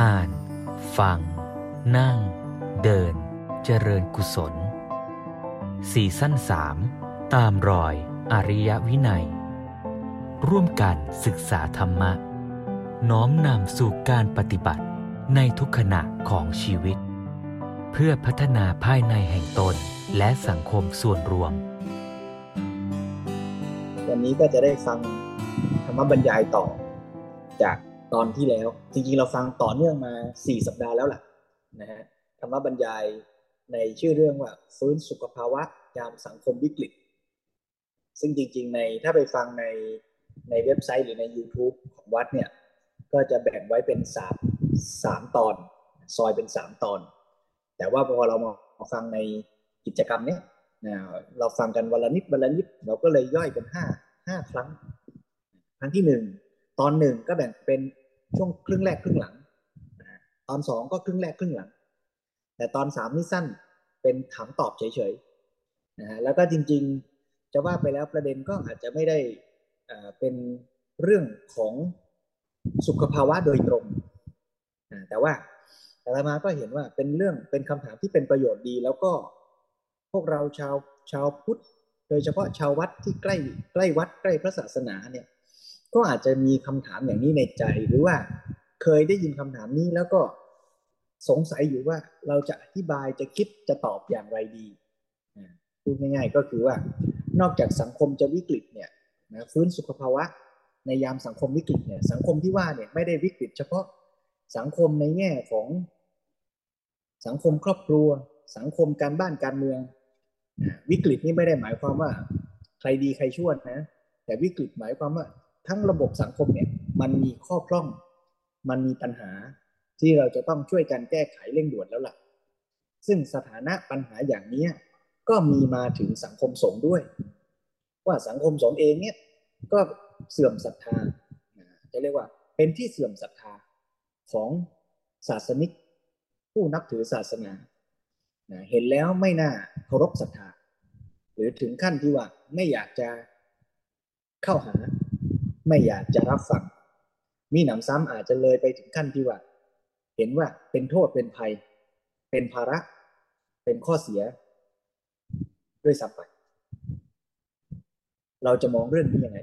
อ่าน ฟัง นั่ง เดิน เจริญกุศลสี่สั้นสามตามรอยอริยวินัย ร่วมกันศึกษาธรรมะ น้อมนำสู่การปฏิบัติในทุกขณะของชีวิต เพื่อพัฒนาภายในแห่งตนและสังคมส่วนรวม วันนี้ก็จะได้ฟังธรรมบรรยายต่อจาก ตอนที่แล้ว จริงๆ เราฟังต่อเนื่องมา 4 สัปดาห์แล้วล่ะนะฮะธรรมบรรยายในชื่อเรื่องว่าฟื้นสุขภาวะยามสังคมวิกฤต ซึ่งจริงๆในถ้าไปฟังในในเว็บไซต์หรือใน YouTube ของวัดเนี่ย ก็จะแบ่งไว้เป็นสามสามตอน ซอยเป็นสามตอน แต่ว่าพอเรามาฟังในกิจกรรมเนี้ยนะเราฟังกันวันละนิดวันละนิดเราก็เลยย่อยเป็นห้าห้าครั้ง ครั้งที่หนึ่งตอนหนึ่งก็แบ่งเป็น ช่วงครึ่งแรกครึ่งหลัง ตอนสองก็ครึ่งแรกครึ่งหลัง แต่ตอนสามนี่สั้นเป็นถามตอบเฉยๆนะฮะแล้วก็จริงๆ จะว่าไปแล้วประเด็นก็อาจจะไม่ได้เป็นเรื่องของสุขภาวะโดยตรง แต่ว่าแต่ละมาก็เห็นว่าเป็นเรื่องเป็นคำถามที่เป็นประโยชน์ดี แล้วก็พวกเราชาวชาวพุทธ โดยเฉพาะชาววัดที่ใกล้ใกล้วัดใกล้พระศาสนาเนี่ย ก็อาจจะมีคำถามอย่างนี้ในใจ หรือว่าเคยได้ยินคำถามนี้แล้วก็สงสัยอยู่ว่าเราจะอธิบายจะคิดจะตอบอย่างไรดีพูดง่ายๆก็คือว่านอกจากสังคมจะวิกฤตเนี่ยนะฟื้นสุขภาวะในยามสังคมวิกฤตเนี่ยสังคมที่ว่าเนี่ยไม่ได้วิกฤต เฉพาะสังคมในแง่ของสังคมครอบครัว สังคมการบ้านการเมือง วิกฤตนี่ไม่ได้หมายความว่า ใครดีใครชั่วนะ แต่วิกฤตหมายความว่า ทั้งระบบสังคมเนี่ยมันมีข้อพร่อง มันมีปัญหาที่เราจะต้องช่วยกันแก้ไขเร่งด่วนแล้วล่ะ ซึ่งสถานะปัญหาอย่างนี้ก็มีมาถึงสังคมสงฆ์ด้วย ว่าสังคมสงฆ์เองเนี่ยก็เสื่อมศรัทธาจะเรียกว่าเป็นที่เสื่อมศรัทธาของศาสนิก ผู้นับถือศาสนาเห็นแล้วไม่น่าเคารพศรัทธา หรือถึงขั้นที่ว่าไม่อยากจะเข้าหา ไม่อยากจะรับฟัง มีหนำซ้ำอาจจะเลยไปถึงขั้นที่ว่า เห็นว่าเป็นโทษเป็นภัย เป็นภาระ เป็นข้อเสีย ด้วยซ้ำไปเราจะมองเรื่องนี้ยังไง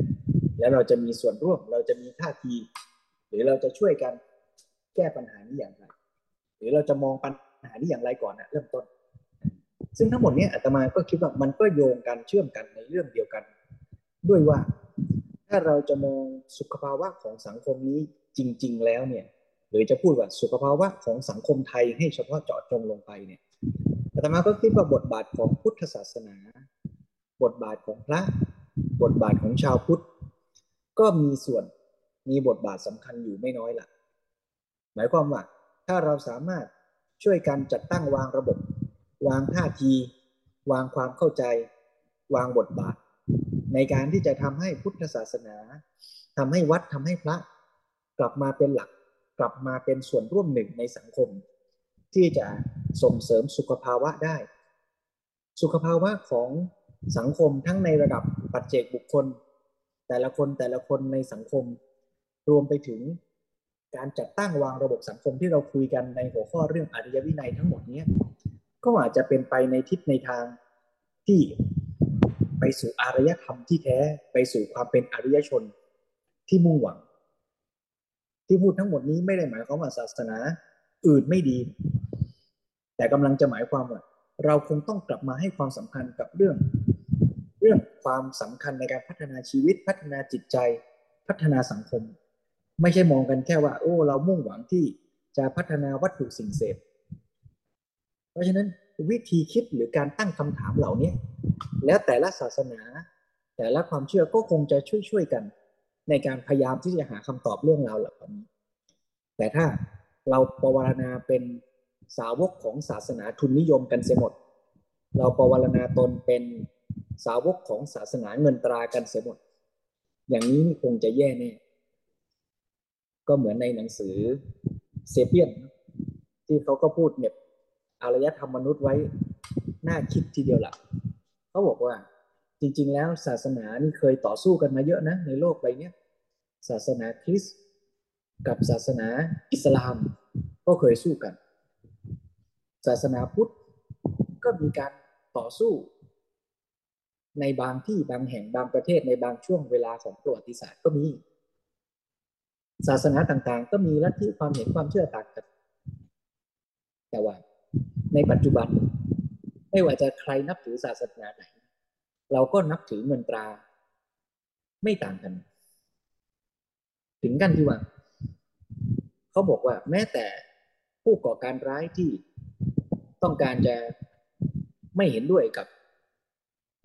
แล้วเราจะมีส่วนร่วม เราจะมีท่าที หรือเราจะช่วยกันแก้ปัญหานี้อย่างไร หรือเราจะมองปัญหานี้อย่างไรก่อนนะเริ่มต้น ซึ่งทั้งหมดนี้อาตมาก็คิดว่ามันก็โยงกันเชื่อมกันในเรื่องเดียวกัน ด้วยว่า ถ้าเราจะมองสุขภาวะของสังคมนี้จริง ๆ แล้วเนี่ย หรือจะพูดว่าสุขภาวะของสังคมไทยให้เฉพาะเจาะจงลงไปเนี่ยอาตมาก็คิดว่าบทบาทของพุทธศาสนา บทบาทของพระ บทบาทของชาวพุทธ ก็มีส่วนมีบทบาทสำคัญอยู่ไม่น้อยละหมายความว่าถ้าเราสามารถช่วยกันจัดตั้งวางระบบ วางท่าที วางความเข้าใจ วางบทบาท ในการที่จะทำให้พุทธศาสนาทำให้วัดทำให้พระ กลับมาเป็นหลัก กลับมาเป็นส่วนร่วมหนึ่งในสังคม ที่จะส่งเสริมสุขภาวะได้ สุขภาวะของสังคมทั้งในระดับปัจเจกบุคคล แต่ละคนแต่ละคนในสังคม รวมไปถึงการจัดตั้งวางระบบสังคมที่เราคุยกันในหัวข้อเรื่องอริยวินัยทั้งหมดนี้ก็อาจจะเป็นไปในทิศในทางที่ ไปสู่อารยธรรมที่แท้ไปสู่ความเป็นอริยชนที่มุ่งหวัง ที่พูดทั้งหมดนี้ไม่ได้หมายความว่าศาสนาอื่นไม่ดี แต่กำลังจะหมายความว่า เราคงต้องกลับมาให้ความสำคัญกับเรื่อง เรื่องความสำคัญในการพัฒนาชีวิตพัฒนาจิตใจพัฒนาสังคม ไม่ใช่มองกันแค่ว่า โอ้ เรามุ่งหวังที่จะพัฒนาวัตถุสิ่งเสพ เพราะฉะนั้นวิธีคิดหรือการตั้งคำถามเหล่านี้ แล้วแต่ละศาสนา แต่ละความเชื่อก็คงจะช่วยๆกัน ในการพยายามที่จะหาคำตอบเรื่องราวเหล่านี้ แต่ถ้าเราปวารณาเป็นสาวกของศาสนาทุนนิยมกันเสียหมด เราปวารณาตนเป็นสาวกของศาสนาเงินตรากันเสียหมด อย่างนี้คงจะแย่แน่ ก็เหมือนในหนังสือเซเปียน ที่เขาก็พูดเนี่ยอารยธรรมมนุษย์ไว้ น่าคิดทีเดียวละ่ะ เขาบอกว่าจริง ๆ แล้วศาสนานี่เคยต่อสู้กันมาเยอะนะในโลกใบนี้ศาสนาคริสต์กับศาสนาอิสลามก็เคยสู้กัน ศาสนาพุทธก็มีการต่อสู้ ในบางที่บางแห่งบางประเทศในบางช่วงเวลาของประวัติศาสตร์ก็มี ศาสนาต่างๆ ก็มีลัทธิความเห็นความเชื่อต่างกัน แต่ว่าในปัจจุบัน ไม่ว่าจะใครนับถือศาสนาไหน เราก็นับถือเงินตรา ไม่ต่างกัน ถึงกันที่ว่าเขาบอกว่าแม้แต่ผู้ก่อการร้ายที่ต้องการจะไม่เห็นด้วยกับ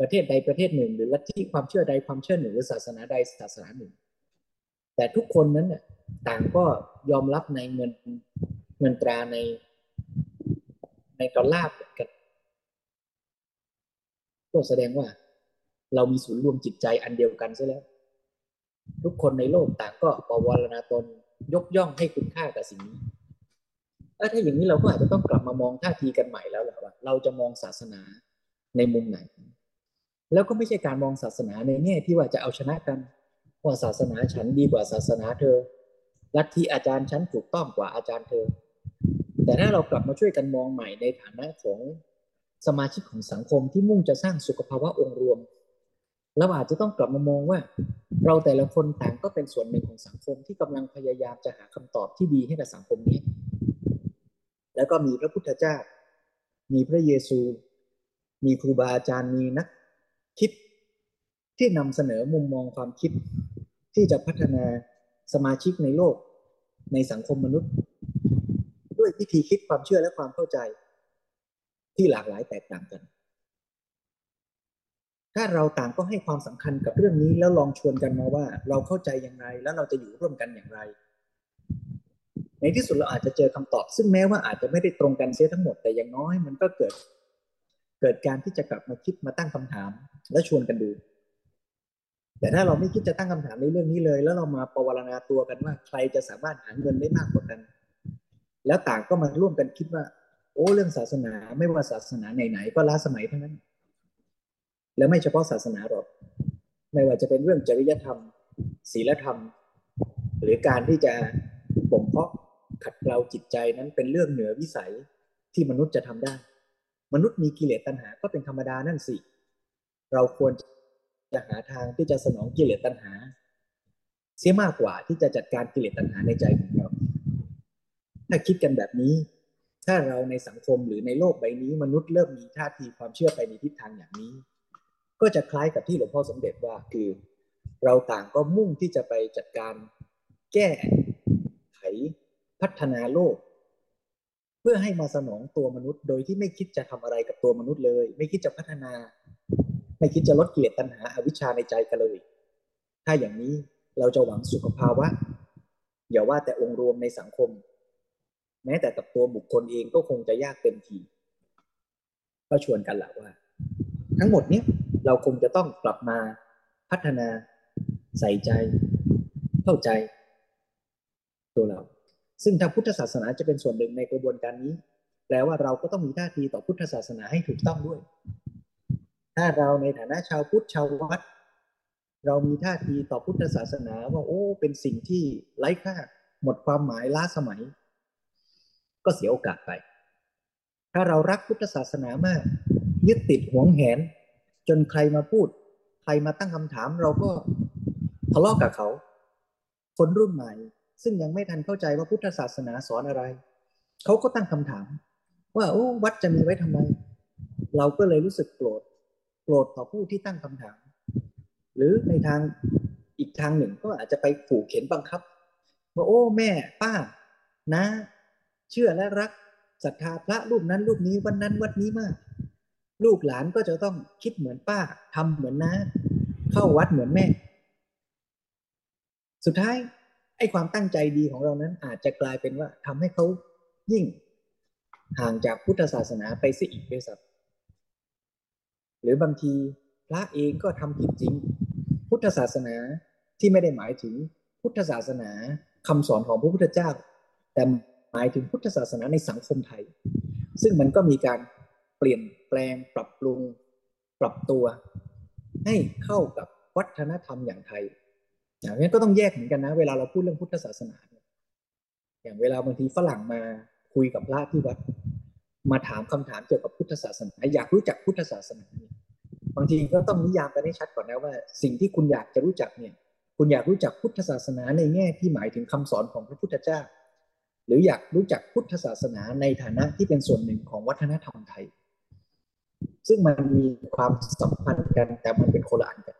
ประเทศใดประเทศหนึ่ง หรือลัทธิความเชื่อใดความเชื่อหนึ่งหรือศาสนาใดศาสนาหนึ่ง แต่ทุกคนนั้นเนี่ยต่างก็ยอมรับในเงินเงินตราในในดอลลาร์กัน ก็แสดงว่า เรามีศูนย์รวมจิตใจอันเดียวกันใช่แล้ว ทุกคนในโลกต่างก็ปวารณาตนยกย่องให้คุณค่ากับสิ่งนี้ถ้าอย่างนี้เราก็อาจจะต้องกลับมามองท่าทีกันใหม่แล้วแหละว่า เราจะมองศาสนาในมุมไหน แล้วก็ไม่ใช่การมองศาสนาในแง่ที่ว่าจะเอาชนะกันว่าศาสนาฉันดีกว่าศาสนาเธอ ลัทธิอาจารย์ฉันถูกต้องกว่าอาจารย์เธอ แต่ถ้าเรากลับมาช่วยกันมองใหม่ในฐานะของ สมาชิกของสังคมที่มุ่งจะสร้างสุขภาวะองค์รวมเราอาจจะต้องกลับมามองว่า เราแต่ละคนต่างก็เป็นส่วนหนึ่งของสังคมที่กำลังพยายามจะหาคำตอบที่ดีให้กับสังคมนี้ แล้วก็มีพระพุทธเจ้า มีพระเยซู มีครูบาอาจารย์มีนักคิดที่นำเสนอมุมมองความคิด ที่จะพัฒนาสมาชิกในโลก ในสังคมมนุษย์ ด้วยวิธีคิดความเชื่อและความเข้าใจ ที่หลากหลายแตกต่างกัน ถ้าเราต่างก็ให้ความสำคัญกับเรื่องนี้แล้วลองชวนกันมาว่า เราเข้าใจอย่างไร แล้วเราจะอยู่ร่วมกันอย่างไร ในที่สุดเราอาจจะเจอคำตอบ ซึ่งแม้ว่าอาจจะไม่ได้ตรงกันเสียทั้งหมดแต่อย่างน้อย มันก็เกิด เกิดการที่จะกลับมาคิดมาตั้งคำถาม และชวนกันดู แต่ถ้าเราไม่คิดจะตั้งคำถามในเรื่องนี้เลย แล้วเรามาประวรณาตัวกันว่า ใครจะสามารถหาเงินได้มากกว่ากัน แล้วต่างก็มาร่วมกันคิดว่า โอ้เรื่องศาสนาไม่ว่าศาสนาไหนๆก็ล้าสมัยทั้งนั้น และไม่เฉพาะศาสนาหรอกไม่ว่าจะเป็นเรื่องจริยธรรมศีลธรรม หรือการที่จะบ่มเพาะขัดเกลาจิตใจนั้นเป็นเรื่องเหนือวิสัยที่มนุษย์จะทำได้ มนุษย์มีกิเลสตัณหาก็เป็นธรรมดานั่นสิ เราควรจะหาทางที่จะสนองกิเลสตัณหา เสียมากกว่าที่จะจัดการกิเลสตัณหาในใจของเรา ถ้าคิดกันแบบนี้ ถ้าเราในสังคมหรือในโลกใบนี้ มนุษย์เริ่มมีท่าทีความเชื่อไปในทิศทางอย่างนี้ ก็จะคล้ายกับที่หลวงพ่อสมเด็จว่าคือ เราต่างก็มุ่งที่จะไปจัดการแก้ไขพัฒนาโลก เพื่อให้มาสนองตัวมนุษย์ โดยที่ไม่คิดจะทำอะไรกับตัวมนุษย์เลย ไม่คิดจะพัฒนา ไม่คิดจะลดเกลียรติตัณหาอาวิชชาในใจกันเลยถ้าอย่างนี้เราจะหวังสุขภาวะอย่าว่าแต่องค์รวมในสังคม แม้แต่กับตัวบุคคลเองก็คงจะยากเต็มทีก็ชวนกันแหละว่า ทั้งหมดเนี้ยเราคงจะต้องกลับมาพัฒนาใส่ใจ เข้าใจ ตัวเรา ซึ่งทางพุทธศาสนาจะเป็นส่วนหนึ่งในกระบวนการนี้ แปลว่าเราก็ต้องมีท่าทีต่อพุทธศาสนาให้ถูกต้องด้วย ถ้าเราในฐานะชาวพุทธชาววัด เรามีท่าทีต่อพุทธศาสนาว่าโอ้ เป็นสิ่งที่ไร้ค่าหมดความหมายล้าสมัย ก็เสียโอกาสไป ถ้าเรารักพุทธศาสนามาก ยึดติดหวงแหน จนใครมาพูด ใครมาตั้งคำถามเราก็ทะเลาะกับเขา คนรุ่นใหม่ ซึ่งยังไม่ทันเข้าใจว่าพุทธศาสนาสอนอะไร เขาก็ตั้งคำถาม ว่าโอ้วัดจะมีไว้ทำไม เราก็เลยรู้สึกโกรธ โกรธต่อผู้ที่ตั้งคำถาม หรือในทางอีกทางหนึ่งก็อาจจะไปผูกเข็นบังคับว่าโอ้แม่ป้านะ เชื่อและรักศรัทธาพระรูปนั้นรูปนี้วันนั้นวัดนี้มาก ลูกหลานก็จะต้องคิดเหมือนป้าทำเหมือนน้าเข้าวัดเหมือนแม่ สุดท้ายไอ้ความตั้งใจดีของเรานั้นอาจจะกลายเป็นว่าทำให้เขายิ่งห่างจากพุทธศาสนาไปซะอีกด้วยซ้ำหรือบางทีพระเองก็ทำผิดจริง พุทธศาสนาที่ไม่ได้หมายถึงพุทธศาสนาคำสอนของพระพุทธเจ้า แต่ หมายถึงพุทธศาสนาในสังคมไทย ซึ่งมันก็มีการเปลี่ยนแปลงปรับปรุง ปรับตัว ให้เข้ากับวัฒนธรรมอย่างไทยอย่างนี้ก็ต้องแยกเหมือนกันนะ เวลาเราพูดเรื่องพุทธศาสนาอย่างเวลาบางทีฝรั่งมาคุยกับพระที่วัด มาถามคำถามเกี่ยวกับพุทธศาสนา อยากรู้จักพุทธศาสนาบางทีก็ต้องนิยามกันให้ชัดก่อนนะว่า สิ่งที่คุณอยากจะรู้จักเนี่ย คุณอยากรู้จักพุทธศาสนาในแง่ที่หมายถึงคำสอนของพระพุทธเจ้า หรืออยากรู้จักพุทธศาสนาในฐานะที่เป็นส่วนหนึ่งของวัฒนธรรมไทย ซึ่งมันมีความสัมพันธ์กันแต่มันเป็นโคละอันกัน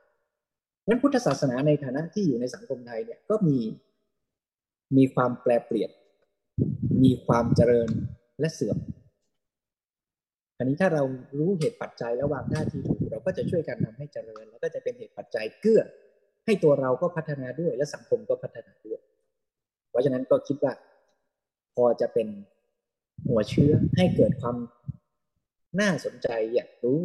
นั้นพุทธศาสนาในฐานะที่อยู่ในสังคมไทยเนี่ยก็มีมีความแปลเปลี่ยน มีความเจริญและเสื่อมอันนี้ถ้าเรารู้เหตุปัจจัยและวางหน้าที่ถูกเราก็จะช่วยกันทำให้เจริญ แล้วก็จะเป็นเหตุปัจจัยเกื้อ ให้ตัวเราก็พัฒนาด้วยและสังคมก็พัฒนาด้วย เพราะฉะนั้นก็คิดว่า พอจะเป็นหัวเชื้อให้เกิดความน่าสนใจอยากรู้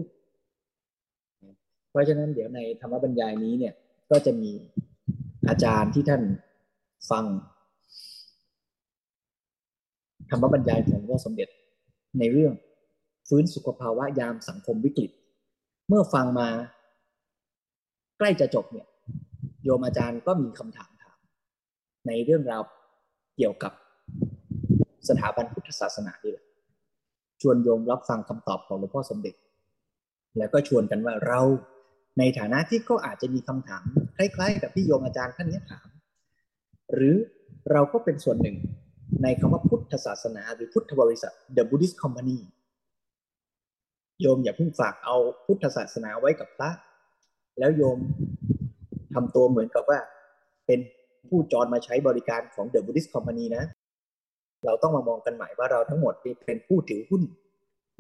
เพราะฉะนั้นเดี๋ยวในธรรมบรรยายนี้เนี่ยก็จะมีอาจารย์ที่ท่านฟัง ธรรมบรรยายของพระสมเด็จในเรื่องฟื้นสุขภาวะยามสังคมวิกฤต เมื่อฟังมาใกล้จะจบเนี่ย โยมอาจารย์ก็มีคำถามถาม ในเรื่องราวเกี่ยวกับ สถาบันพุทธศาสนานี่แหละชวนโยมรับฟังคำตอบของหลวงพ่อสมเด็จ แล้วก็ชวนกันว่าเราในฐานะที่ก็อาจจะมีคำถามคล้าย ๆ กับที่โยมอาจารย์ท่านนี้ถาม หรือเราก็เป็นส่วนหนึ่งในคำว่าพุทธศาสนา หรือพุทธบริษัท The Buddhist Company โยมอย่าเพิ่งฝากเอาพุทธศาสนาไว้กับพระ แล้วโยมทำตัวเหมือนกับว่าเป็นผู้จรมาใช้บริการของ The Buddhist Company นะ เราต้องมามองกันใหม่ว่าเราทั้งหมดเป็นผู้ถือหุ้น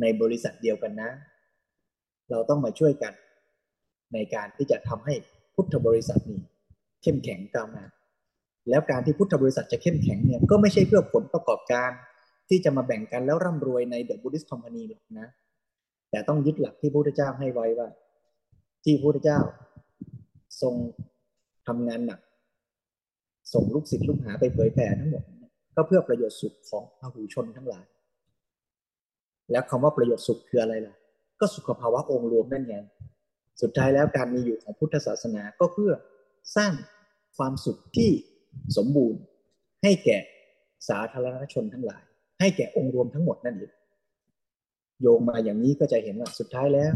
ในบริษัทเดียวกันนะ เราต้องมาช่วยกัน ในการที่จะทำให้พุทธบริษัทนี้ เข้มแข็งก้าวหน้าแล้วการที่พุทธบริษัทจะเข้มแข็งเนี่ยก็ไม่ใช่เพื่อผลประกอบการที่จะมาแบ่งกันแล้วร่ำรวยใน The Buddhist Company หรอกนะ แต่ต้องยึดหลักที่พระพุทธเจ้าให้ไว้ว่า ที่พระพุทธเจ้า ทรงทำงานหนักส่งลูกศิษย์ลูกหาไปเผยแผ่ทั้งหมด ก็เพื่อประโยชน์สุขของพหูชนทั้งหลาย แล้วคำว่าประโยชน์สุขคืออะไรล่ะ ก็สุขภาวะองค์รวมนั่นไงสุดท้ายแล้วการมีอยู่ของพุทธศาสนาก็เพื่อสร้างความสุขที่สมบูรณ์ ให้แก่สาธารณชนทั้งหลาย ให้แก่องค์รวมทั้งหมดนั่นเองโยงมาอย่างนี้ก็จะเห็นว่าสุดท้ายแล้ว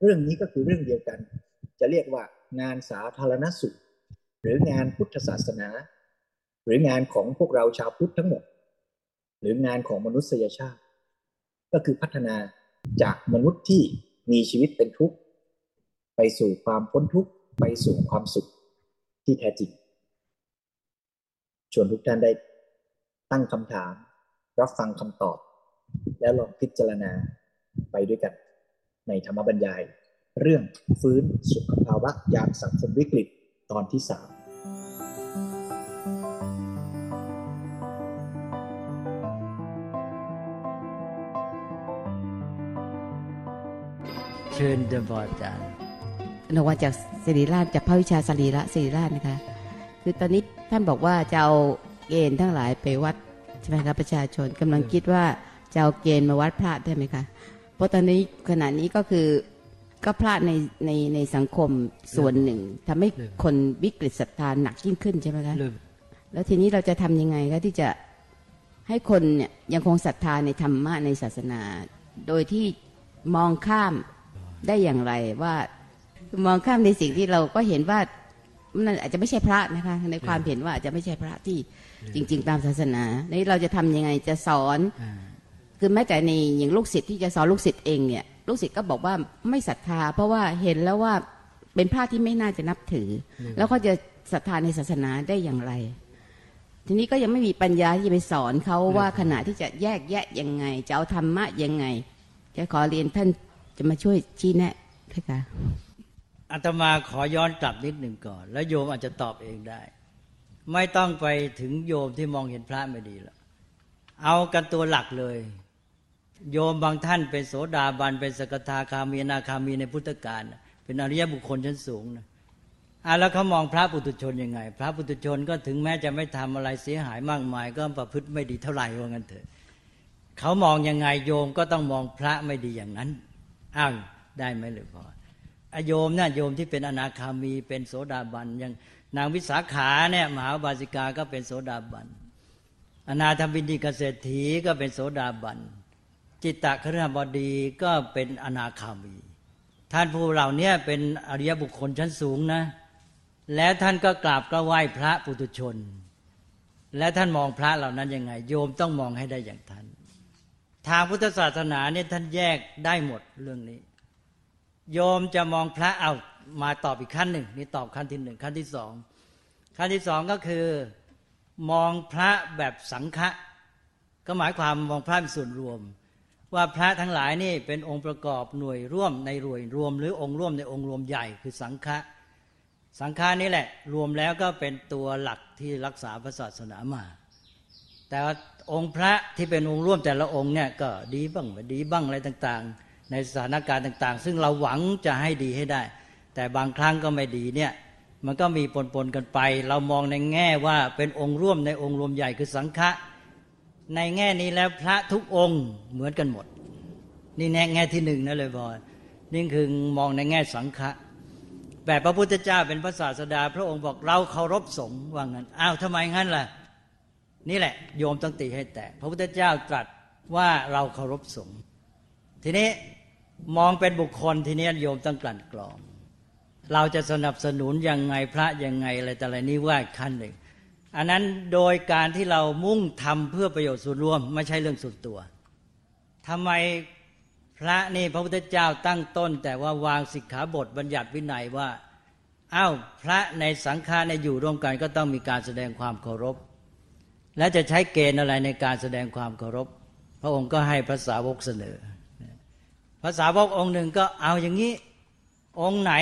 เรื่องนี้ก็คือเรื่องเดียวกัน จะเรียกว่างานสาธารณสุข หรืองานพุทธศาสนา หรืองานของพวกเราชาวพุทธทั้งหมด หรืองานของมนุษยชาติ ก็คือพัฒนาจากมนุษย์ที่มีชีวิตเป็นทุกข์ ไปสู่ความพ้นทุกข์ ไปสู่ความสุขที่แท้จริงชวนทุกท่านได้ตั้งคำถาม รับฟังคำตอบ แล้วลองพิจารณาไปด้วยกัน ในธรรมบรรยาย เรื่องฟื้นสุขภาวะยามสังคมวิกฤตตอนที่สาม ชิญเดินบออาจารย์นวัจากศิริราชจากพระวิชาสรีระศิริราชนะคะ คือตอนนี้ท่านบอกว่าจะเอาเกณฑ์ทั้งหลายไปวัดใช่ไหมคะประชาชนกำลังคิดว่าจะเอาเกณฑ์มาวัดพระได้ไหมคะเพราะตอนนี้ขณะนี้ก็คือก็พลาดในในในสังคมส่วนหนึ่งทำให้คนวิกฤตศรัทธาหนักยิ่งขึ้นใช่ไหมคะแล้วทีนี้เราจะทํำยังไงคะที่จะให้คนเนี่ยยังคงศรัทธาในธรรมะในศาสนา โดยที่มองข้าม ได้อย่างไรว่ามองข้ามในสิ่งที่เราก็เห็นว่ามันอาจจะไม่ใช่พระนะคะ ในความเห็นว่าอาจจะไม่ใช่พระที่จริง ๆ ตามศาสนาในเราจะทำยังไงจะสอน คือแม้แต่ในอย่างลูกศิษย์ที่จะสอนลูกศิษย์เองเนี่ยลูกศิษย์ก็บอกว่าไม่ศรัทธา เพราะว่าเห็นแล้วว่าเป็นพระที่ไม่น่าจะนับถือ แล้วเขาจะศรัทธาในศาสนาได้อย่างไร ทีนี้ก็ยังไม่มีปัญญาที่จะไปสอนเขาว่าขณะที่จะแยกแยะยังไง จะเอาธรรมะยังไง จะขอเรียนท่าน จะมาช่วยชี้แนะค่ะอาตมาขอย้อนกลับนิดหนึ่งก่อน แล้วโยมอาจจะตอบเองได้ ไม่ต้องไปถึงโยมที่มองเห็นพระไม่ดีแล้วเอากันตัวหลักเลย โยมบางท่านเป็นโสดาบันเป็นสกทาคามีนาคามีในพุทธกาลเป็นอริยบุคคลชั้นสูงนะอะแล้วเขามองพระปุถุชนยังไง พระปุถุชนก็ถึงแม้จะไม่ทำอะไรเสียหายมากมาย ก็ประพฤติไม่ดีเท่าไหร่ว่างั้นเถอะเขามองยังไงโยมก็ต้องมองพระไม่ดีอย่างนั้น อ้าวได้ไหมหรือพออโยมนะ่ะโยมที่เป็นอนาคามีเป็นโสดาบันย่างนางวิสาขาเนี่ยมหาบาสิกาก็เป็นโสดาบันอนาถบินดิกเศรษฐีก็เป็นโสดาบันจิตตะครหบดีก็เป็นอนาคามี ท่านผู้เหล่านี้เป็นอริยบุคคลชั้นสูงนะ แล้วท่านก็กราบก็ไหว้พระปุถุชน และท่านมองพระเหล่านั้นยังไง โยมต้องมองให้ได้อย่างท่าน ทางพุทธศาสนาเนี่ยท่านแยกได้หมดเรื่องนี้ โยมจะมองพระเอามาตอบอีกขั้นหนึ่งนี่ตอบขั้นที่หนึ่งขั้นที่สองขั้นที่สองก็คือ มองพระแบบสังฆะก็หมายความมองพระเป็นส่วนรวม ว่าพระทั้งหลายนี่เป็นองค์ประกอบหน่วยร่วมในรวยรวม หรือองค์ร่วมในองค์รวมใหญ่คือสังฆะสังฆานี่แหละ รวมแล้วก็เป็นตัวหลักที่รักษาพระศาสนามา แต่ว่า องค์พระที่เป็นองค์ร่วมแต่ละองค์เนี่ยก็ดีบ้างไม่ดีบ้างอะไรต่างๆ ในสถานการณ์ต่าง ๆ ซึ่งเราหวังจะให้ดีให้ได้ แต่บางครั้งก็ไม่ดีเนี่ยมันก็มีปนๆกันไป เรามองในแง่ว่าเป็นองค์ร่วมในองค์รวมใหญ่คือสังฆะในแง่นี้แล้วพระทุกองค์เหมือนกันหมด นี่แง่แง่ที่หนึ่งนะเลยบอยนี่คือมองในแง่สังฆะแบบพระพุทธเจ้าเป็นพระศาสดา พระองค์บอกเราเคารพสงฆ์ว่างั้นอ้าวทำไมงั้นล่ะ นี่แหละโยมต้องตีให้แตก พระพุทธเจ้าตรัสว่าเราเคารพสงฆ์ทีนี้มองเป็นบุคคลทีนี้โยมต้องกลั่นกรอง เราจะสนับสนุนยังไงพระยังไงอะไรแต่อะไรนี้ว่าขั้นหนึ่ง อันนั้นโดยการที่เรามุ่งทำเพื่อประโยชน์ส่วนรวม ไม่ใช่เรื่องส่วนตัวทำไมพระนี่พระพุทธเจ้าตั้งต้น แต่ว่าวางสิกขาบทบัญญัติวินัยว่าอ้าวพระในสังฆาในอยู่ร่วมกันก็ต้องมีการแสดงความเคารพ และจะใช้เกณฑ์อะไรในการแสดงความเคารพ พระองค์ก็ให้พระสาวกเสนอพระสาวกองค์หนึ่งก็เอาอย่างนี้ องค์ไหน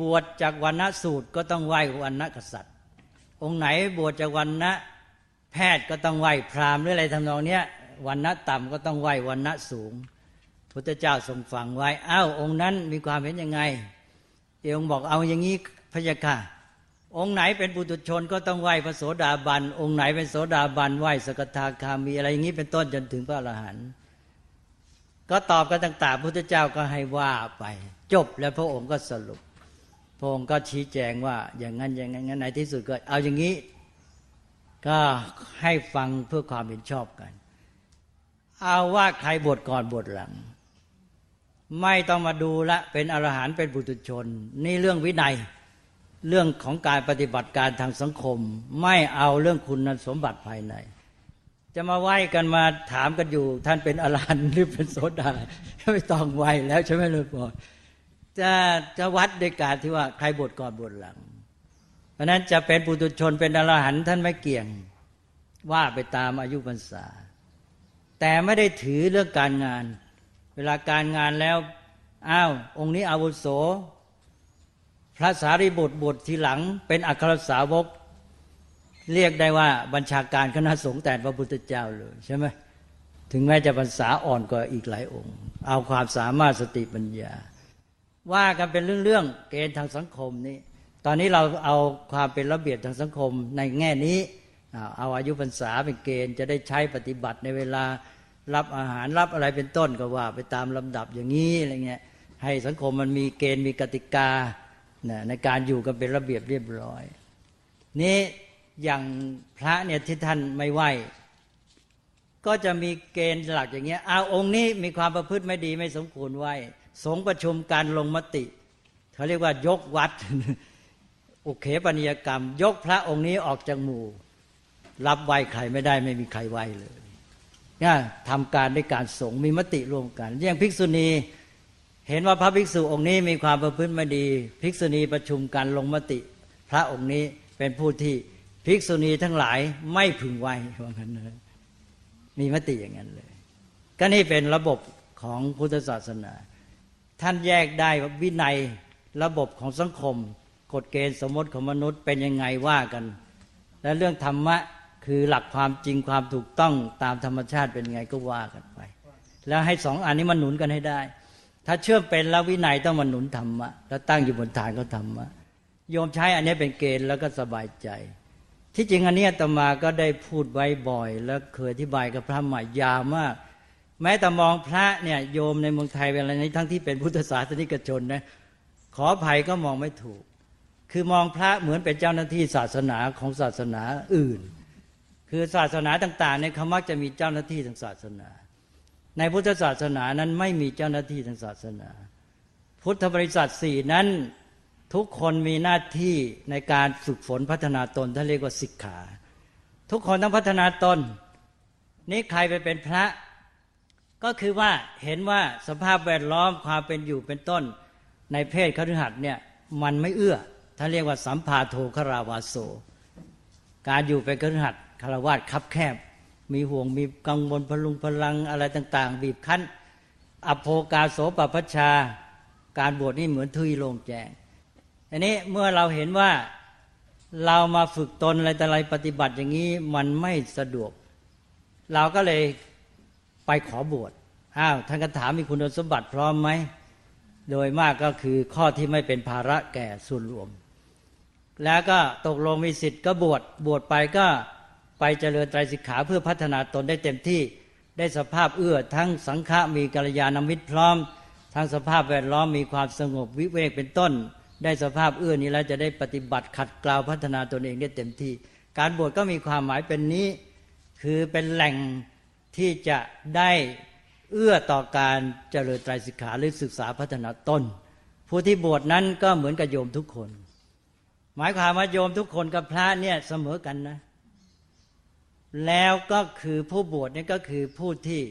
บวชจากวันณสูตรก็ต้องไหว้วันณกษัตริย์ องค์ไหนบวชจากวันณะแพทย์ก็ต้องไหว้พราหมณ์หรืออะไรทำนองเนี้ยวันณะต่ำก็ต้องไหว้วันณะสูง พุทธเจ้าทรงฟังไว้อ้าวองค์นั้นมีความเห็นยังไงเองบอกเอาอย่างนี้พระยาค่ะ องค์ไหนเป็นปุถุชนก็ต้องไหว้พระโสดาบัน องค์ไหนเป็นโสดาบันไหว้สกทาคามีอะไรอย่างนี้เป็นต้นจนถึงพระอรหันต์ก็ตอบกันต่างๆพุทธเจ้าก็ให้ว่าไป จบแล้วพระองค์ก็สรุป พระองค์ก็ชี้แจงว่า อย่างนั้นอย่างนั้นในที่สุดก็ เอาอย่างนี้ ก็ให้ฟังเพื่อความเห็นชอบกัน เอาว่าใครบวชก่อนบวชหลัง ไม่ต้องมาดูละเป็นอรหันต์เป็นบุตุชน นี่เรื่องวินัย เรื่องของการปฏิบัติการทางสังคม ไม่เอาเรื่องคุณสมบัติภายใน จะมาไหว้กันมาถามกันอยู่ ท่านเป็นอรหันต์หรือเป็นโสดาไม่ต้องไหวแล้วใช่ไหมเลยพ่อจะจะวัดโดยการที่ว่าใครบวชก่อนบวชหลัง เพราะนั้นจะเป็นปุถุชนเป็นอรหันต์ท่านไม่เกี่ยงว่าไปตามอายุพรรษา แต่ไม่ได้ถือเรื่องการงาน เวลาการงานแล้วอ้าวองค์นี้อาวุโส พระสารีบุตรบททีหลัง เป็นอัครสาวก เรียกได้ว่าบัญชาการคณะสงฆ์แต่พระพุทธเจ้าเลยใช่ไหมถึงแม้จะพรรษาอ่อนกว่าอีกหลายองค์ เอาความสามารถสติปัญญา ว่ากันเป็นเรื่องๆเกณฑ์ทางสังคมนี้ ตอนนี้เราเอาความเป็นระเบียบทางสังคมในแง่นี้ เอาอายุพรรษาเป็นเกณฑ์จะได้ใช้ปฏิบัติในเวลารับอาหารรับอะไรเป็นต้นก็ว่า ไปตามลำดับอย่างนี้อะไรเงี้ยให้สังคมมันมีเกณฑ์มีกติกา ในการอยู่กันเป็นระเบียบเรียบร้อย นี้อย่างพระเนี่ยที่ท่านไม่ไหวก็จะมีเกณฑ์หลักอย่างเงี้ยเอาองค์นี้มีความประพฤติไม่ดีไม่สมควรไหวสงประชุมการลงมติเขาเรียกว่ายกวัด อุเขปนิยกรรม ยกพระองค์นี้ออกจากหมู่ รับไหวใครไม่ได้ไม่มีใครไหวเลยนี่ทำการด้วยการสงมีมติรวมกัน อย่างภิกษุณี เห็นว่าพระภิกษุองค์นี้มีความประพฤติไม่ดี ภิกษุณีประชุมกันลงมติ พระองค์นี้เป็นผู้ที่ภิกษุณีทั้งหลายไม่พึงไหวว่างั้นเลยมีมติอย่างนั้นเลย ก็นี่เป็นระบบของพุทธศาสนา ท่านแยกได้ว่าวินัยระบบของสังคม กฎเกณฑ์สมมติของมนุษย์เป็นยังไงว่ากัน และเรื่องธรรมะคือหลักความจริงความถูกต้องตามธรรมชาติเป็นไงก็ว่ากันไป แล้วให้สองอันนี้มันหนุนกันให้ได้ ถ้าเชื่อมเป็นแล้ววินัยต้องมาหนุนธรรมะแล้วตั้งอยู่บนฐานก็ธรรมะโยมใช้อันนี้เป็นเกณฑ์แล้วก็สบายใจ ที่จริงอันนี้ตมาก็ได้พูดไว้บ่อย แล้วเคยอธิบายกับพระใหม่ยาวมาก แม้แต่มองพระเนี่ยโยมในเมืองไทยเป็นอะไรนี้ทั้งที่เป็นพุทธศาสนิกชนนะขออภัยก็มองไม่ถูก คือมองพระเหมือนเป็นเจ้าหน้าที่ศาสนาของศาสนาอื่นคคือศาสนาต่างๆเนี่ยเขามักจะมีเจ้าหน้าที่ทางศาสนา ในพุทธศาสนานั้นไม่มีเจ้าหน้าที่ทางศาสนา พุทธบริษัทสี่นั้นทุกคนมีหน้าที่ในการฝึกฝนพัฒนาตนท่านเรียกว่าศิกขา ทุกคนต้องพัฒนาตน นี่ใครไปเป็นพระ ก็คือว่าเห็นว่าสภาพแวดล้อมความเป็นอยู่เป็นต้น ในเพศคฤหัสถ์เนี่ยมันไม่เอื้อท่านเรียกว่าสัมภาโทคราวาโสการอยู่เป็นคฤหัสถ์คารวาสคับแคบ มีห่วงมีกังวลพลุงพลังอะไรต่าง ๆ บีบคั้น อโภกาโสปปัชชา การบวชนี่เหมือนทุยโลงแจงอันนี้เมื่อเราเห็นว่าเรามาฝึกตนอะไรแต่อะไรปฏิบัติอย่างนี้มันไม่สะดวก เราก็เลยไปขอบวชอ้าวท่านก็ถามมีคุณสมบัติพร้อมไหมโดยมากก็คือข้อที่ไม่เป็นภาระแก่ส่วนรวม แล้วก็ตกลงมีสิทธิ์ก็บวชบวชไปก็ ไปเจริญไตรสิกขาเพื่อพัฒนาตนได้เต็มที่ได้สภาพเอื้อทั้งสังฆะมีกัลยาณมิตรพร้อม ทั้งสภาพแวดล้อมมีความสงบวิเวกเป็นต้น ได้สภาพเอื้อนี้แล้วจะได้ปฏิบัติขัดเกลาพัฒนาตนเองได้เต็มที่ การบวชก็มีความหมายเป็นนี้ คือเป็นแหล่งที่จะได้เอื้อต่อการเจริญไตรสิกขาหรือศึกษาพัฒนาตนผู้ที่บวชนั้นก็เหมือนกับโยมทุกคน หมายความว่าโยมทุกคนกับพระเนี่ยเสมอกันนะ แล้วก็คือผู้บวชนี่ก็คือผู้ที่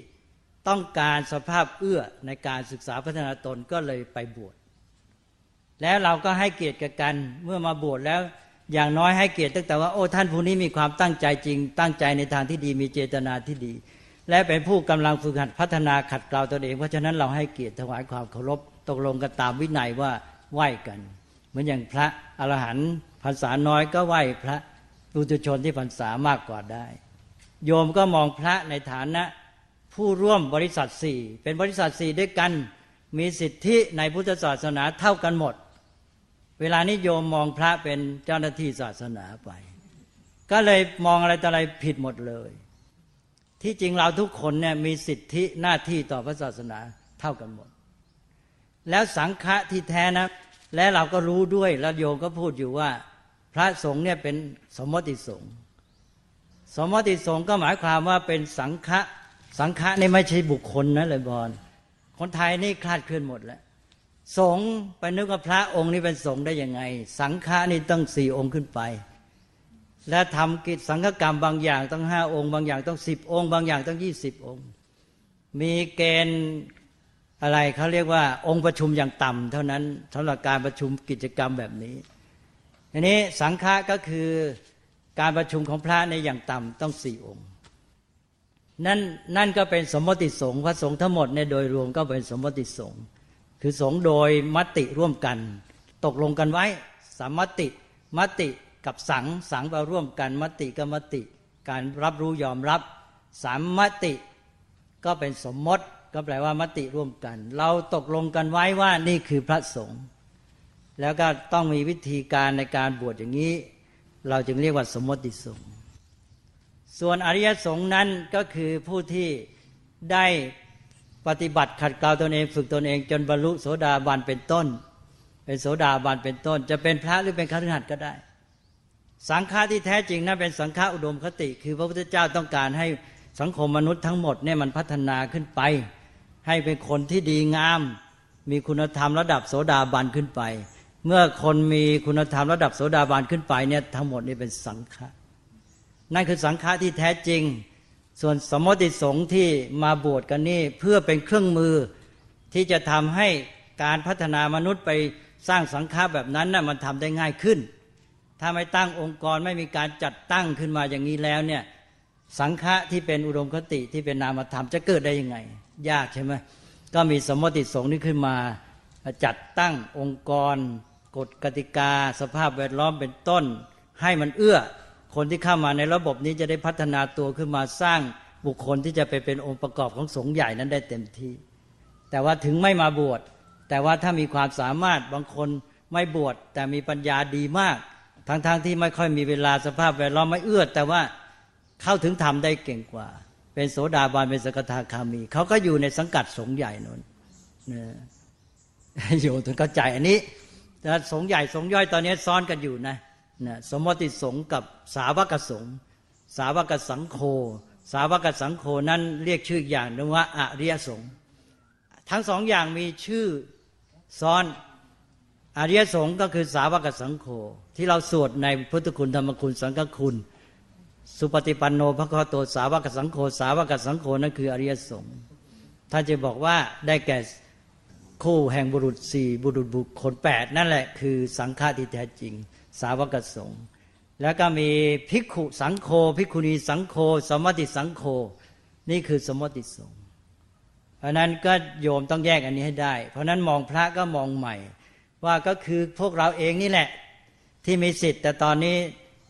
ต้องการสภาพเอื้อในการศึกษาพัฒนาตนก็เลยไปบวช แล้วเราก็ให้เกียรติกันเมื่อมาบวชแล้วอย่างน้อยให้เกียรติตั้งแต่ว่าโอ้ท่านผู้นี้มีความตั้งใจจริง ตั้งใจในทางที่ดีมีเจตนาที่ดี และเป็นผู้กำลังฝึกหัดพัฒนาขัดเกลาตนเอง เพราะฉะนั้นเราให้เกียรติถวายความเคารพตกลงกันตามวินัยว่าไหว้กัน เหมือนอย่างพระอรหันต์พรรษาน้อยก็ไหว้พระปุถุชนที่พรรษามากกว่าได้ โยมก็มองพระในฐานะ ผู้ร่วมบริษัทสี่เป็นบริษัทสี่ด้วยกันมีสิทธิในพุทธศาสนาเท่ากันหมด เวลานี้โยมมองพระเป็นเจ้าหน้าที่ศาสนาไป ก็เลยมองอะไรต่ออะไรผิดหมดเลย ที่จริงเราทุกคนเนี่ยมีสิทธิหน้าที่ต่อพระศาสนาเท่ากันหมด แล้วสังฆะที่แท้นะ และเราก็รู้ด้วยแล้วโยมก็พูดอยู่ว่า พระสงฆ์เนี่ยเป็นสมมติสงฆ์ สมมติสงฆ์ก็หมายความว่าเป็นสังฆะสังฆะนี่ไม่ใช่บุคคลนะเลยบอลคนไทยนี่คลาดเคลื่อนหมดแล้วสงฆ์ไปนึกว่าพระองค์นี่เป็นสงฆ์ได้ยังไง สังฆะนี่ต้องสี่องค์ขึ้นไป และทำกิจสังฆกรรมบางอย่างต้องห้าองค์ บางอย่างต้องสิบองค์ บางอย่างต้องยี่สิบองค์ มีเกณฑ์อะไรเขาเรียกว่าองค์ประชุมอย่างต่ำเท่านั้นสำหรับการประชุมกิจกรรมแบบนี้อันนี้สังฆะก็คือ การประชุมของพระในอย่างต่ำต้องสี่องค์ นั่นนั่นก็เป็นสมมติสงฆ์พระสงฆ์ทั้งหมดในโดยรวมก็เป็นสมมติสงฆ์คือสงฆ์โดยมติร่วมกัน ตกลงกันไว้สามมติมติกับสังสังมาร่วมกันมติกับมติ การรับรู้ยอมรับ สามมติก็เป็นสมมติก็แปลว่ามติร่วมกัน เราตกลงกันไว้ว่านี่คือพระสงฆ์แล้วก็ต้องมีวิธีการในการบวชอย่างนี้ เราจึงเรียกว่าสมมติสงฆ์ส่วนอริยสงฆ์นั้นก็คือผู้ที่ได้ปฏิบัติขัดเกลาตนเอง ฝึกตนเอง จนบรรลุโสดาบันเป็นต้น เป็นโสดาบันเป็นต้น จะเป็นพระหรือเป็นฆราวาสก็ได้ สังฆาที่แท้จริงนั้นเป็นสังฆาอุดมคติ คือพระพุทธเจ้าต้องการให้สังคมมนุษย์ทั้งหมดเนี่ยมันพัฒนาขึ้นไป ให้เป็นคนที่ดีงาม มีคุณธรรมระดับโสดาบันขึ้นไป เมื่อคนมีคุณธรรมระดับโสดาบันขึ้นไปเนี่ยทั้งหมดนี่เป็นสังฆานั่นคือสังฆะที่แท้จริง ส่วนสมมติสงฆ์ที่มาบวชกันนี่เพื่อเป็นเครื่องมือที่จะทำให้การพัฒนามนุษย์ไปสร้างสังฆะแบบนั้นนะ่ะมันทำได้ง่ายขึ้น ถ้าไม่ตั้งองค์กรไม่มีการจัดตั้งขึ้นมาอย่างนี้แล้วเนี่ยสังฆะที่เป็นอุดมคติที่เป็นนามธรรมจะเกิดได้ยังไง ยากใช่ไหมก็มีสมมติสงฆ์นี้ขึ้นมาจัดตั้งองค์กร กฎกติกา สภาพแวดล้อมเป็นต้น ให้มันเอื้อ คนที่เข้ามาในระบบนี้จะได้พัฒนาตัวขึ้นมาสร้างบุคคลที่จะไปเป็นองค์ประกอบของสงฆ์ใหญ่นั้นได้เต็มที่ แต่ว่าถึงไม่มาบวช แต่ว่าถ้ามีความสามารถบางคนไม่บวชแต่มีปัญญาดีมาก ทั้งๆทที่ไม่ค่อยมีเวลาสภาพแวดล้อมไม่เอื้อแต่ว่าเข้าถึงธรรมได้เก่งกว่า เป็นโสดาบันเป็นสกทาคามี เขาก็อยู่ในสังกัดสงฆ์ใหญ่นนนะอยู่ถึงเข้าใจอันนี้ แต่สงใหญ่สงย่อยตอนนี้ซ้อนกันอยู่นะนะสมมติสงกับสาวกสงสาวกสังโฆสาวกสังโฆนั้นเรียกชื่ออย่างนึงว่าอริยสงฆ์ทั้งสองอย่างมีชื่อซ้อนอริยสงฆ์ก็คือสาวกสังโฆที่เราสวดในพุทธคุณธรรมคุณสังฆคุณ สุปฏิปันโนพระคโตสาวกสังโฆสาวกสังโฆนั่นคืออริยสงฆ์ท่านจะบอกว่าได้แก่ คู่แห่งบุรุษสี่บุรุษบุคคลแปดนั่นแหละคือสังฆาที่แท้จริง สาวกสงฆ์แล้วก็มีภิกขุสังโฆภิกขุณีสังโฆสมมติสังโฆนี่คือสมมติสงฆ์เพราะนั้นก็โยมต้องแยกอันนี้ให้ได้ เพราะนั้นมองพระก็มองใหม่ ว่าก็คือพวกเราเองนี่แหละ ที่มีสิทธิ์ แต่ตอนนี้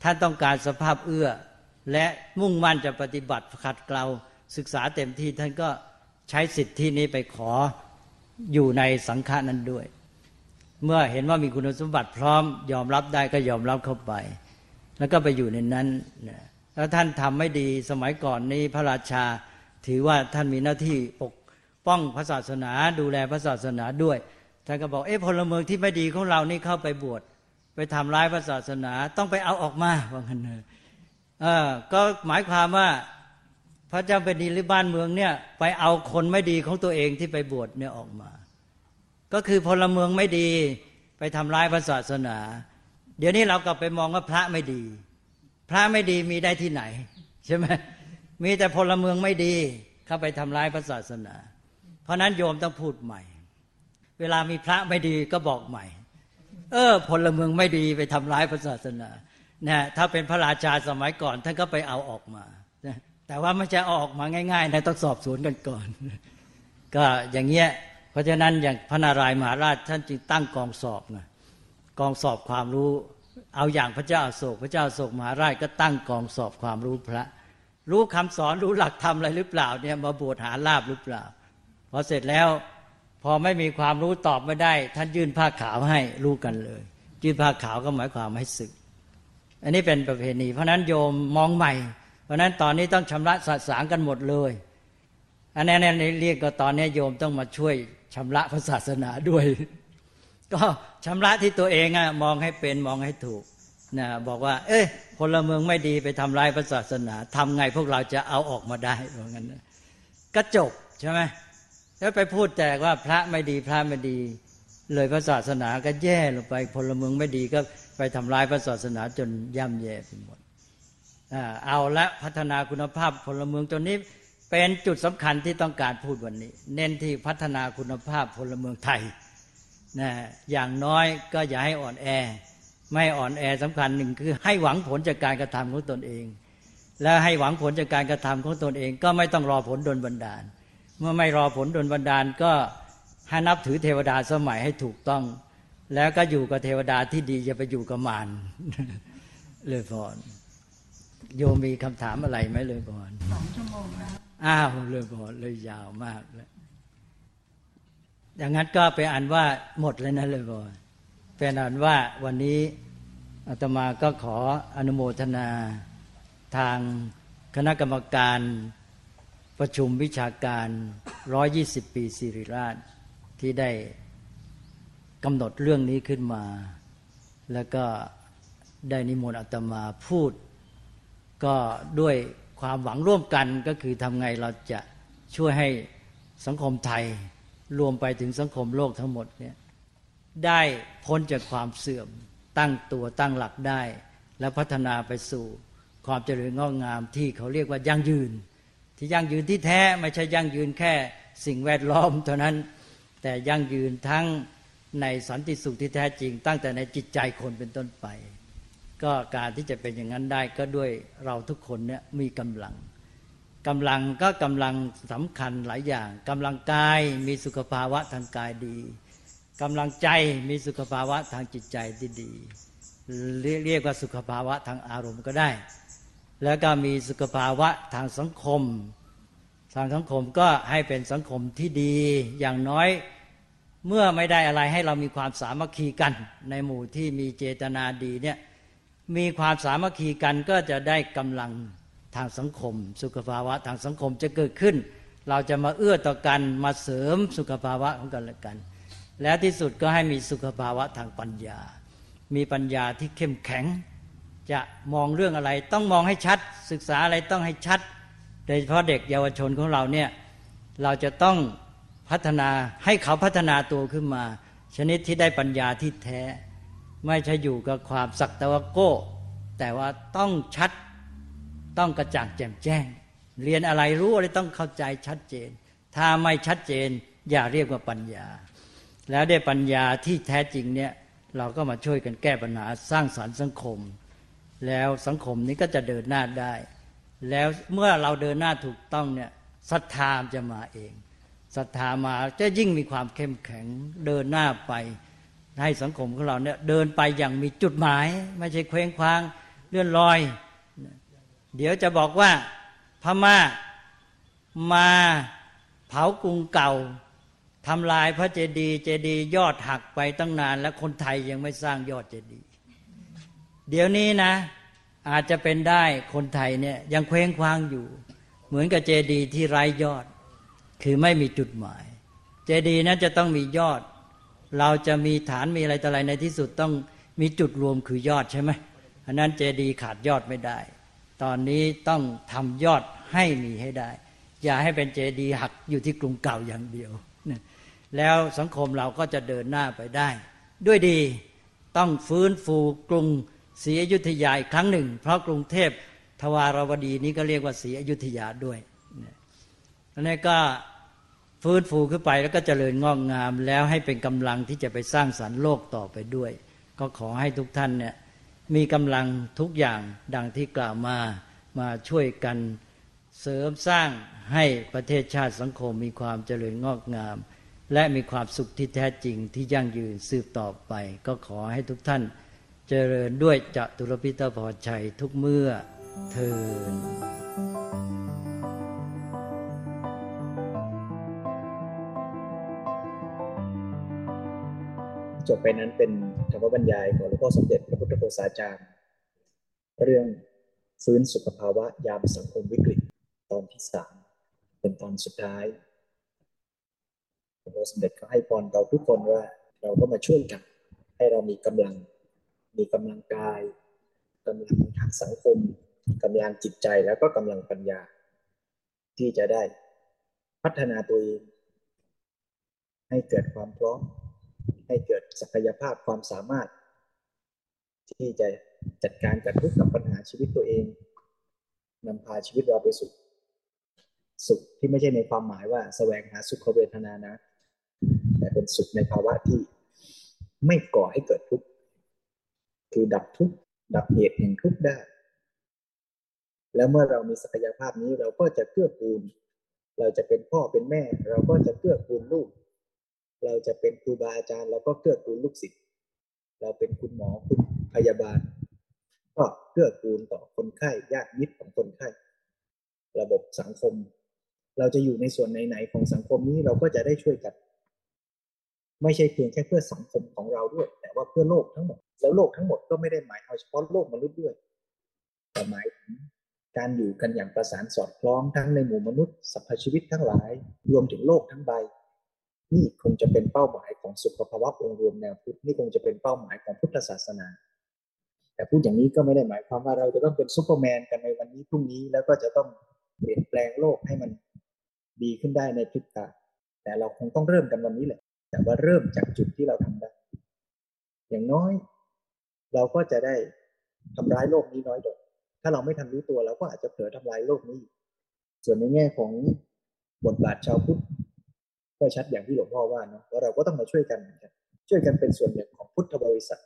ท่านต้องการสภาพเอื้อ และมุ่งมั่นจะปฏิบัติขัดเกลาศึกษาเต็มที่ท่านก็ใช้สิทธิที่นี้ไปขอ อยู่ในสังฆานั้นด้วย เมื่อเห็นว่ามีคุณสมบัติพร้อมยอมรับได้ก็ยอมรับเข้าไป แล้วก็ไปอยู่ในนั้นแล้วท่านทำไม่ดีสมัยก่อนนี้พระราชาถือว่าท่านมีหน้าที่ปกป้องพระศาสนา ดูแลพระศาสนาด้วยท่านก็บอกเอ๊ะพลเมืองที่ไม่ดีของเรานี่เข้าไปบวชไปทำร้ายพระศาสนาต้องไปเอาออกมาว่างั้นเออก็หมายความว่า พระเจ้าเป็นดินหรือบ้านเมืองเนี่ย ไปเอาคนไม่ดีของตัวเองที่ไปบวชเนี่ยออกมา ก็คือพลเมืองไม่ดีไปทำร้ายพระศาสนา เดี๋ยวนี้เรากลับไปมองว่าพระไม่ดี พระไม่ดีมีได้ที่ไหน ใช่ไหมมีแต่พลเมืองไม่ดีเข้าไปทำร้ายพระศาสนา เพราะนั้นโยมต้องพูดใหม่ เวลามีพระไม่ดีก็บอกใหม่ เออพลเมืองไม่ดีไปทำร้ายพระศาสนานะถ้าเป็นพระราชาสมัยก่อน ท่านก็ไปเอาออกมา แต่ว่าไม่จะออกมาง่ายๆนะต้องสอบสวนกันก่อน ก็อย่างเงี้ยเพราะฉะนั้นอย่างพระนารายณ์มหาราชท่านจึงตั้งกองสอบนะกองสอบความรู้ เอาอย่างพระเจ้าโศก พระเจ้าโศกมหาราชก็ตั้งกองสอบความรู้พระ รู้คำสอนรู้หลักธรรมอะไรหรือเปล่าเนี่ยมาบวชหาลาบหรือเปล่าพอเสร็จแล้วพอไม่มีความรู้ตอบไม่ได้ ท่านยื่นผ้าขาวให้รู้กันเลย ยื่นผ้าขาวก็หมายความให้ศึก อันนี้เป็นประเพณี เพราะนั้นโยมมองใหม่ ราะนั้นตอนนี้ต้องชำระสัสางกันหมดเลย อันนี้นี่เรียกก็ตอนนี้โยมต้องมาช่วยชำระพระศาสนาด้วย ก็ชำระที่ตัวเองอะมองให้เป็นมองให้ถูกนะบอกว่า เอ้ยพลเมืองไม่ดีไปทำลายพระศาสนาทำไงพวกเราจะเอาออกมาได้เพราะงั้นก็จบใช่ไหมแล้วไปพูดแต่ว่าพระไม่ดีพระไม่ดี เลยพระศาสนาก็แย่ลงไปพลเมืองไม่ดีก็ไปทำลายพระศาสนาจนย่ำแย่ไปหมด เอาละพัฒนาคุณภาพพลเมืองตัวนี้เป็นจุดสำคัญที่ต้องการพูดวันนี้ เน้นที่พัฒนาคุณภาพพลเมืองไทยนะอย่างน้อยก็อย่าให้อ่อนแอ ไม่อ่อนแอสำคัญหนึ่งคือให้หวังผลจากการกระทำของตนเอง และให้หวังผลจากการกระทำของตนเอง ก็ไม่ต้องรอผลดลบันดาล เมื่อไม่รอผลดลบันดาลก็ให้นับถือเทวดาสมัยให้ถูกต้อง แล้วก็อยู่กับเทวดาที่ดีอย่าไปอยู่กับมารเลยพร โยมมีคำถามอะไรไหมเลยก่อนสองชั่วโมงแล้วอ้าวเลยก่อนเลยยาวมากแล้วอย่างนั้นก็ไปอ่านว่าหมดเลยนะเลยก่อนเป็นอ่านว่าวันนี้อาตมาก็ขออนุโมทนาทางคณะกรรมการประชุมวิชาการ 120 ปีสิริราชที่ได้กำหนดเรื่องนี้ขึ้นมา แล้วก็ได้นิมนต์อาตมาพูด ก็ด้วยความหวังร่วมกันก็คือทำไงเราจะช่วยให้สังคมไทยรวมไปถึงสังคมโลกทั้งหมดเนี่ยได้พ้นจากความเสื่อมตั้งตัวตั้งหลักได้ และพัฒนาไปสู่ความเจริญงอกงามที่เขาเรียกว่ายั่งยืน ที่ยั่งยืนที่แท้ไม่ใช่ยั่งยืนแค่สิ่งแวดล้อมเท่านั้นแต่ยั่งยืนทั้งในสันติสุขที่แท้จริง ตั้งแต่ในจิตใจคนเป็นต้นไป ก็การที่จะเป็นอย่างนั้นได้ก็ด้วยเราทุกคนเนี่ยมีกำลังกำลังก็กำลังสำคัญหลายอย่างกำลังกายมีสุขภาวะทางกายดีกำลังใจมีสุขภาวะทางจิตใจที่ดีเรียกว่าสุขภาวะทางอารมณ์ก็ได้ แล้วก็มีสุขภาวะทางสังคม ทางสังคมก็ให้เป็นสังคมที่ดีอย่างน้อยเมื่อไม่ได้อะไรให้เรามีความสามัคคีกัน ในหมู่ที่มีเจตนาดีเนี่ย มีความสามัคคีกันก็จะได้กำลังทางสังคม สุขภาวะทางสังคมจะเกิดขึ้น เราจะมาเอื้อต่อกันมาเสริมสุขภาวะของกันและกัน และที่สุดก็ให้มีสุขภาวะทางปัญญา มีปัญญาที่เข้มแข็ง จะมองเรื่องอะไรต้องมองให้ชัด ศึกษาอะไรต้องให้ชัด โดยเฉพาะเด็กเยาวชนของเราเนี่ยเราจะต้องพัฒนาให้เขาพัฒนาตัวขึ้นมา ชนิดที่ได้ปัญญาที่แท้ ไม่ใช่อยู่กับความสักตะวโก้ แต่ว่าต้องชัดต้องกระจ่างแจ่มแจ้ง เรียนอะไรรู้อะไรต้องเข้าใจชัดเจน ถ้าไม่ชัดเจนอย่าเรียกว่าปัญญา แล้วได้ปัญญาที่แท้จริงเนี่ยเราก็มาช่วยกันแก้ปัญหาสร้างสรรค์สังคม แล้วสังคมนี้ก็จะเดินหน้าได้ แล้วเมื่อเราเดินหน้าถูกต้องเนี่ยศรัทธาจะมาเองศรัทธามาจะยิ่งมีความเข้มแข็งเดินหน้าไป ให้สังคมของเราเนี่ยเดินไปอย่างมีจุดหมาย ไม่ใช่เคว้งคว้างเลื่อนลอย เดี๋ยวจะบอกว่าพม่ามาเผากรุงเก่าทำลายพระเจดีย์เจดีย์ยอดหักไปตั้งนาน แล้วคนไทยยังไม่สร้างยอดเจดีย์เดี๋ยวนี้นะ อาจจะเป็นได้คนไทยเนี่ยยังเคว้งคว้างอยู่ เหมือนกับเจดีย์ที่ไร้ยอด คือไม่มีจุดหมาย เจดีย์นั้นจะต้องมียอด เราจะมีฐานมีอะไรต่ออะไรในที่สุดต้องมีจุดรวมคือยอดใช่ไหมอันนั้นเจดีย์ขาดยอดไม่ได้ ตอนนี้ต้องทำยอดให้มีให้ได้ อย่าให้เป็นเจดีย์หักอยู่ที่กรุงเก่าอย่างเดียวแล้วสังคมเราก็จะเดินหน้าไปได้ ด้วยดีต้องฟื้นฟูกรุงศรีอยุธยาอีกครั้งหนึ่ง เพราะกรุงเทพทวารวดีนี้ก็เรียกว่าศรีอยุธยาด้วยอันนี้ก็ ฟื้นฟูขึ้นไปแล้วก็เจริญงอกงาม แล้วให้เป็นกำลังที่จะไปสร้างสรรค์โลกต่อไปด้วย ก็ขอให้ทุกท่านเนี่ยมีกำลังทุกอย่างดังที่กล่าวมามาช่วยกันเสริมสร้างให้ประเทศชาติสังคมมีความเจริญงอกงาม และมีความสุขที่แท้จริงที่ยั่งยืนสืบต่อไป ก็ขอให้ทุกท่านเจริญด้วยจตุรพิตรพรชัยทุกเมื่อเทิน จบไปนั้นเป็นธรรมบรรยายของหลวงพ่อสมเด็จพระพุทธโฆษาจารย์ เรื่องฟื้นสุขภาวะยามสังคมวิกฤตตอนที่สามเป็นตอนสุดท้ายหลวงพระสมเด็จก็ให้พรเราทุกคนว่าเราก็มาช่วยกันให้เรามีกำลัง มีกำลังกายกำลังทางสังคมกำลังจิตใจแล้วก็กำลังปัญญา ที่จะได้พัฒนาตัวเองให้เกิดความพร้อม ให้เกิดศักยภาพความสามารถ ที่จะจัดการกับทุกกับปัญหาชีวิตตัวเองนำพาชีวิตเราไปสู่สุขที่ไม่ใช่ในความหมายว่าแสวงหาสุขเวทนานะ แต่เป็นสุขในภาวะที่ไม่ก่อให้เกิดทุกข์คือดับทุกข์ดับเหตุแห่งทุกข์ได้ แล้วเมื่อเรามีศักยภาพนี้เราก็จะเกื้อกูล เราจะเป็นพ่อเป็นแม่ เราก็จะเกื้อกูลลูก เราจะเป็นครูบาอาจารย์ เราก็เกื้อกูลลูกศิษย์เราเป็นคุณหมอคุณพยาบาล ก็เกื้อกูลต่อคนไข้ญาติมิตรของคนไข้ ระบบสังคม เราจะอยู่ในส่วนไหนๆของสังคมนี้เราก็จะได้ช่วยกัน ไม่ใช่เพียงแค่เพื่อสังคมของเราด้วย แต่ว่าเพื่อโลกทั้งหมด แล้วโลกทั้งหมดก็ไม่ได้หมายเอาเฉพาะโลกมนุษย์ด้วยแต่หมายถึงการอยู่กันอย่างประสานสอดคล้องทั้งในหมู่มนุษย์สรรพชีวิตทั้งหลาย รวมถึงโลกทั้งใบ นี่คงจะเป็นเป้าหมายของสุขภาวะองค์รวมแนวพุทธนี่คงจะเป็นเป้าหมายของพุทธศาสนา แต่พูดอย่างนี้ก็ไม่ได้หมายความว่าเราจะต้องเป็นซูเปอร์แมนกันในวันนี้พรุ่งนี้แล้วก็จะต้องเปลี่ยนแปลงโลกให้มันดีขึ้นได้ในพริบตาแต่เราคงต้องเริ่มกันวันนี้แหละ แต่ว่าเริ่มจากจุดที่เราทำได้ อย่างน้อย เราก็จะได้ทำร้ายโลกนี้น้อยลงถ้าเราไม่ทันรู้ตัวเราก็อาจจะเผลอทำลายโลกนี้ ส่วนในแง่ของบทบาทชาวพุทธ ก็ชัดอย่างที่หลวงพ่อว่าเนาะว่าเราก็ต้องมาช่วยกันช่วยกันเป็นส่วนหนึ่งของพุทธบริษัท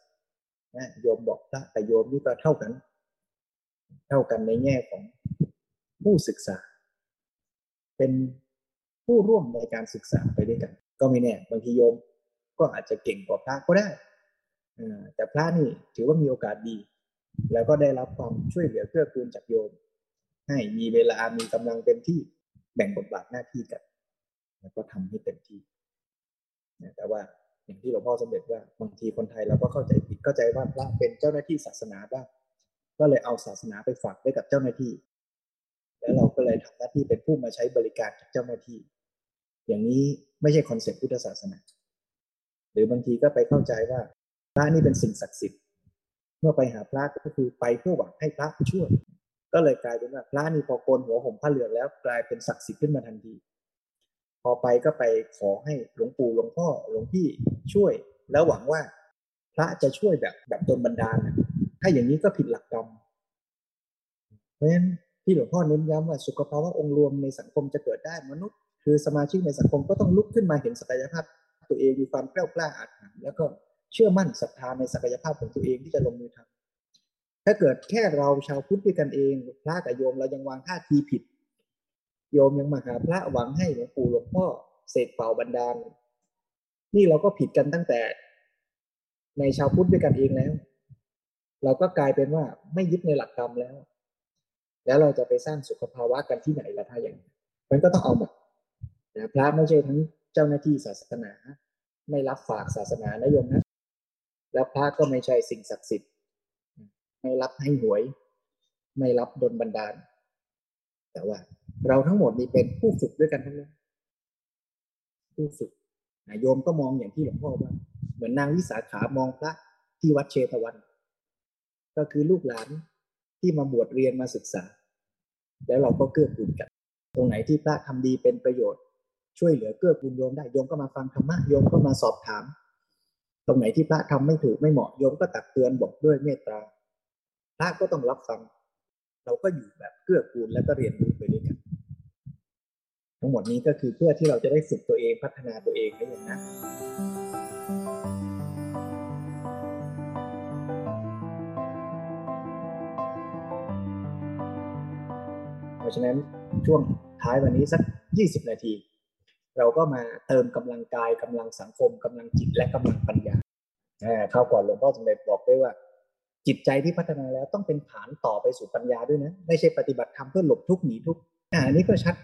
นะโยมบอกพระแต่โยมนี่ก็เท่ากัน เท่ากันในแง่ของผู้ศึกษา เป็นผู้ร่วมในการศึกษาไปด้วยกัน ก็ไม่แน่บางทีโยมก็อาจจะเก่งกว่าพระก็ได้แต่พระนี่ถือว่ามีโอกาสดี แล้วก็ได้รับความช่วยเหลือเกื้อกูลจากโยม ให้มีเวลามีกำลังเต็มที่แบ่งบทบาทหน้าที่กัน แล้วก็ทำให้เต็มที่แต่ว่าอย่างที่หลวงพ่อสมเด็จว่าบางทีคนไทยเราก็เข้าใจผิดเข้าใจว่าพระเป็นเจ้าหน้าที่ศาสนาบ้างก็เลยเอาศาสนาไปฝากไว้กับเจ้าหน้าที่ แล้วเราก็เลยทำหน้าที่เป็นผู้มาใช้บริการจากเจ้าหน้าที่ อย่างนี้ไม่ใช่ concept พุทธศาสนา หรือบางทีก็ไปเข้าใจว่าพระนี่เป็นสิ่งศักดิ์สิทธิ์ เมื่อไปหาพระก็คือไปเพื่อหวังให้พระช่วย ก็เลยกลายเป็นว่าพระนี่พอโกนหัวห่มผ้าเหลืองแล้วกลายเป็นศักดิ์สิทธิ์ขึ้นมาทันที พอไปก็ไปขอให้หลวงปู่หลวงพ่อหลวงพี่ช่วย แล้วหวังว่า พระจะช่วยแบบแบบโดนบันดาลนะถ้าอย่างนี้ก็ผิดหลักกรรมเพราะฉะนั้นที่หลวงพ่อเน้นย้ำว่าสุขภาวะองค์รวมในสังคมจะเกิดได้มนุษย์ คือสมาชิกในสังคมก็ต้องลุกขึ้นมาเห็นศักยภาพ ตัวเองมีความกล้ากล้าอาถรรแล้วก็เชื่อมั่นศรัทธาในศักยภาพของตัวเองที่จะลงมือทำถ้าเกิดแค่เราชาวพุทธด้วยกันเองพระกับโยมเรายังวางท่าทีผิด โยมยังมาหาพระหวังให้หลวงปู่หลวงพ่อเสกเป่าบันดาล นี่เราก็ผิดกันตั้งแต่ ในชาวพุทธด้วยกันเองแล้ว เราก็กลายเป็นว่าไม่ยึดในหลักกรรมแล้ว แล้วเราจะไปสร้างสุขภาวะกันที่ไหนล่ะถ้าอย่างนั้นมันก็ต้องเอาแบบนะพระไม่ใช่ทั้งเจ้าหน้าที่ศาสนา ไม่รับฝากศาสนานะโยมนะ แล้วพระก็ไม่ใช่สิ่งศักดิ์สิทธิ์ ไม่รับให้หวย ไม่รับดลบันดาล แต่ว่า เราทั้งหมดนี้เป็นผู้ฝึกด้วยกันทั้งนั้นผู้ฝึกโยมก็มองอย่างที่หลวงพ่อว่า เหมือนนางวิสาขามองพระที่วัดเชตวัน ก็คือลูกหลานที่มาบวชเรียนมาศึกษา แล้วเราก็เกื้อกูลกัน ตรงไหนที่พระทำดีเป็นประโยชน์ ช่วยเหลือเกื้อกูลโยมได้โยมก็มาฟังธรรมะโยมก็มาสอบถาม ตรงไหนที่พระทำไม่ถูกไม่เหมาะโยมก็ตักเตือนบอกด้วยเมตตาพระก็ต้องรับฟัง เราก็อยู่แบบเกื้อกูลแล้วก็เรียนรู้ไปด้วยกัน ทั้งหมดนี้ก็คือเพื่อที่เราจะได้ฝึกตัวเองพัฒนาตัวเองได้อย่างนะเพราะฉะนั้นช่วงท้ายวันนี้สัก 20 นาที เราก็มาเติมกำลังกายกำลังสังคมกำลังจิตและกำลังปัญญาเข้าก่อนหลวงพ่อสมเด็จบอกด้วยว่าจิตใจที่พัฒนาแล้วต้องเป็นฐานต่อไปสู่ปัญญาด้วยนะ ไม่ใช่ปฏิบัติธรรมเพื่อหลบทุกข์หนีทุกข์อ่านี้ก็ชัด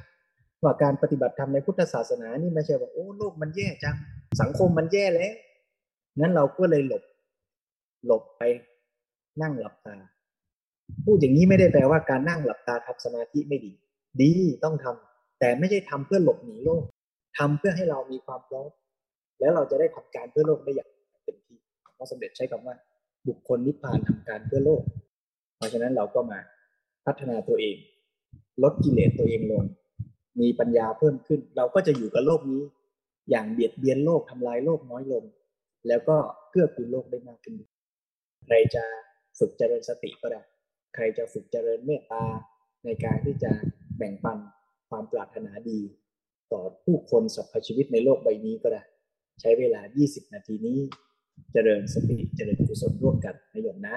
ว่าการปฏิบัติธรรมในพุทธศาสนานี่ไม่ใช่ว่าโอ้โลกมันแย่จังสังคมมันแย่แล้วนั้นเราก็เลยหลบ หลบไปนั่งหลับตา พูดอย่างนี้ไม่ได้แปลว่าการนั่งหลับตาทำสมาธิไม่ดี ดีต้องทำแต่ไม่ใช่ทำเพื่อหลบหนีโลกทำเพื่อให้เรามีความพร้อมแล้วเราจะได้ทำการเพื่อโลกได้อย่างเต็มที่พระสมเด็จใช้คำว่า บุคคลนิพพานทำการเพื่อโลก เพราะฉะนั้นเราก็มาพัฒนาตัวเอง ลดกิเลสตัวเองลง มีปัญญาเพิ่มขึ้น เราก็จะอยู่กับโลกนี้ อย่างเบียดเบียนโลกทำลายโลกน้อยลง แล้วก็เกื้อกูลโลกได้มากขึ้น ใครจะฝึกเจริญสติก็ได้ ใครจะฝึกเจริญเมตตาในการที่จะแบ่งปันความปรารถนาดี ต่อผู้คนสรรพชีวิตในโลกใบนี้ก็ได้ ใช้เวลา 20 นาทีนี้ เจริญสติเจริญกุศลร่วมกันนะโยมนะ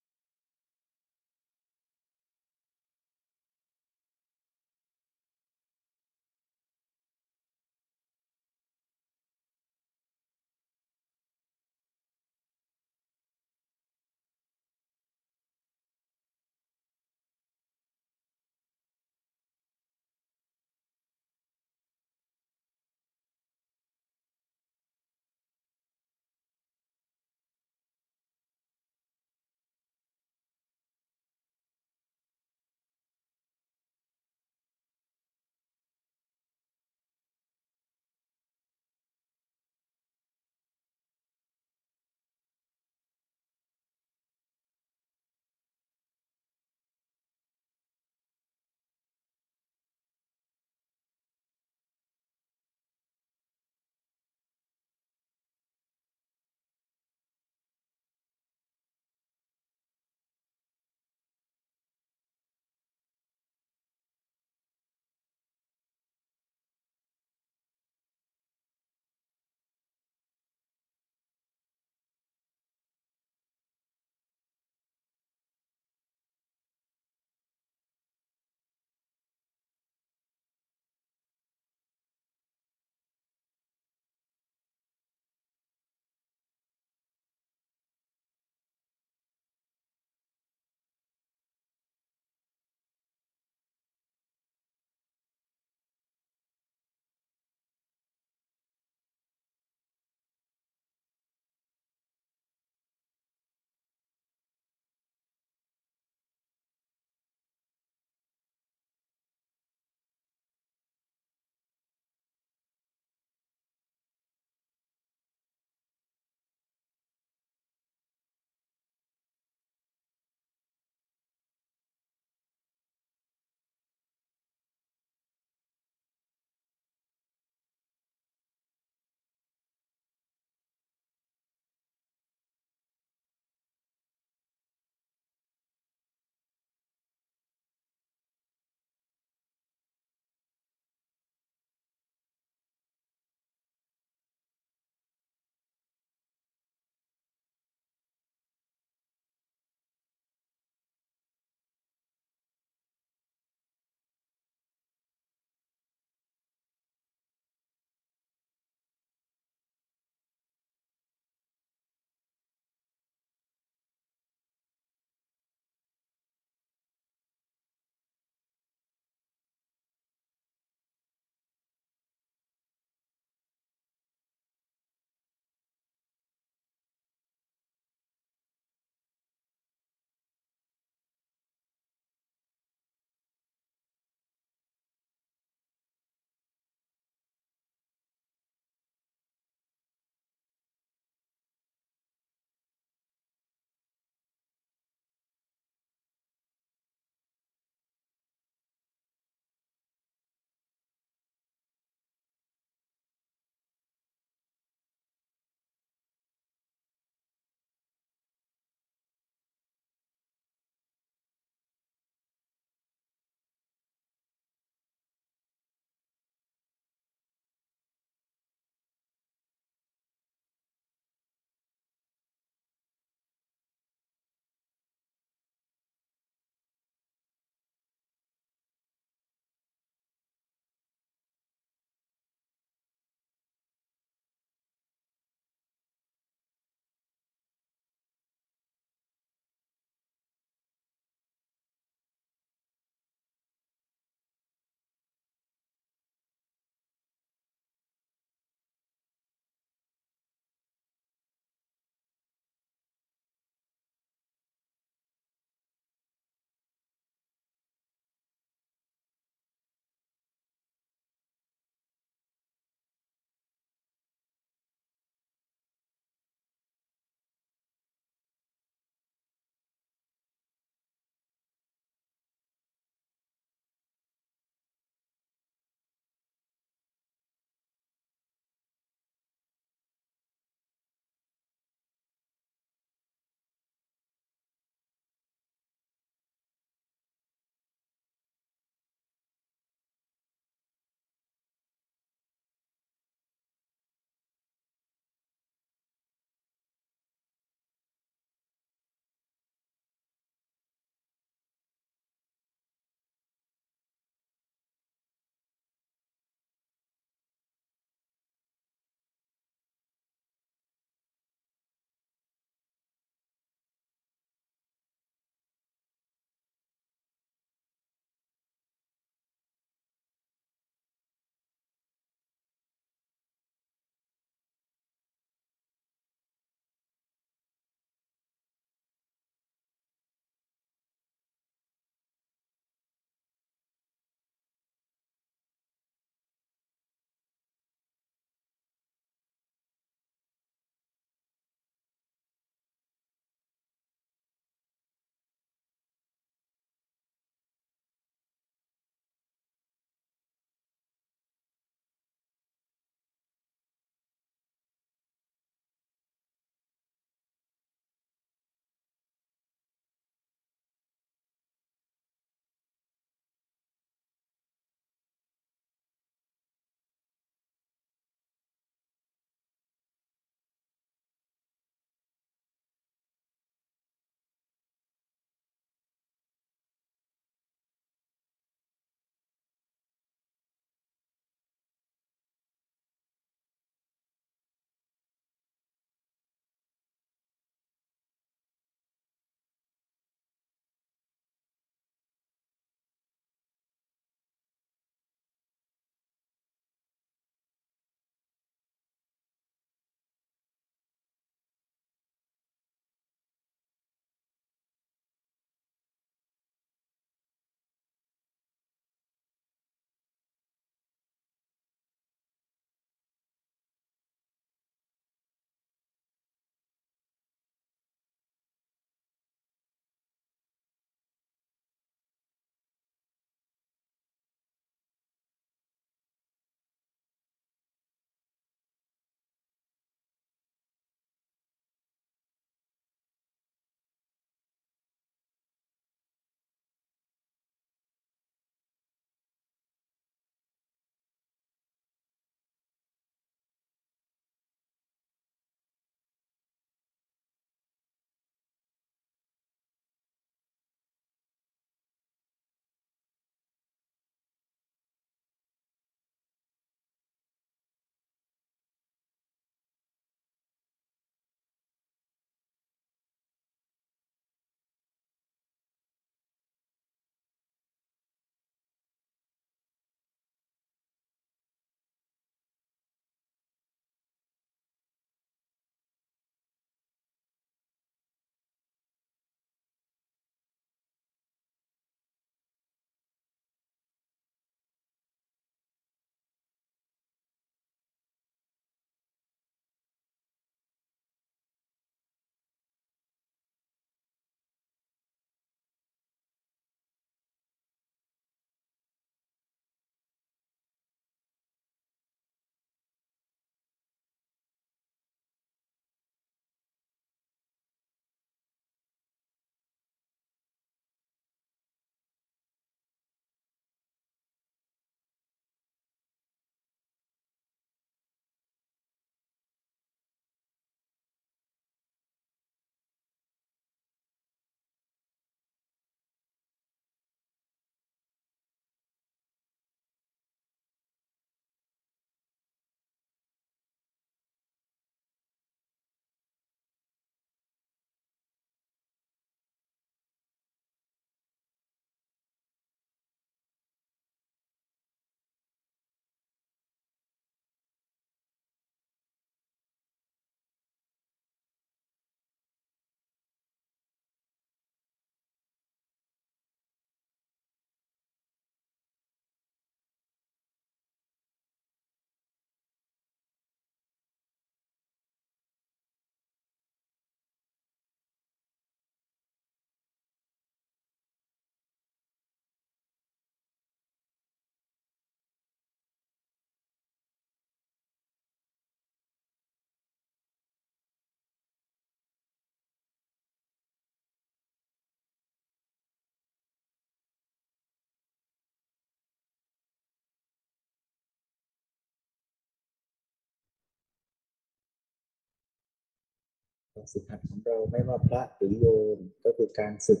ฝึกหัดของเราไม่ว่าพระหรือโยมก็คือการฝึก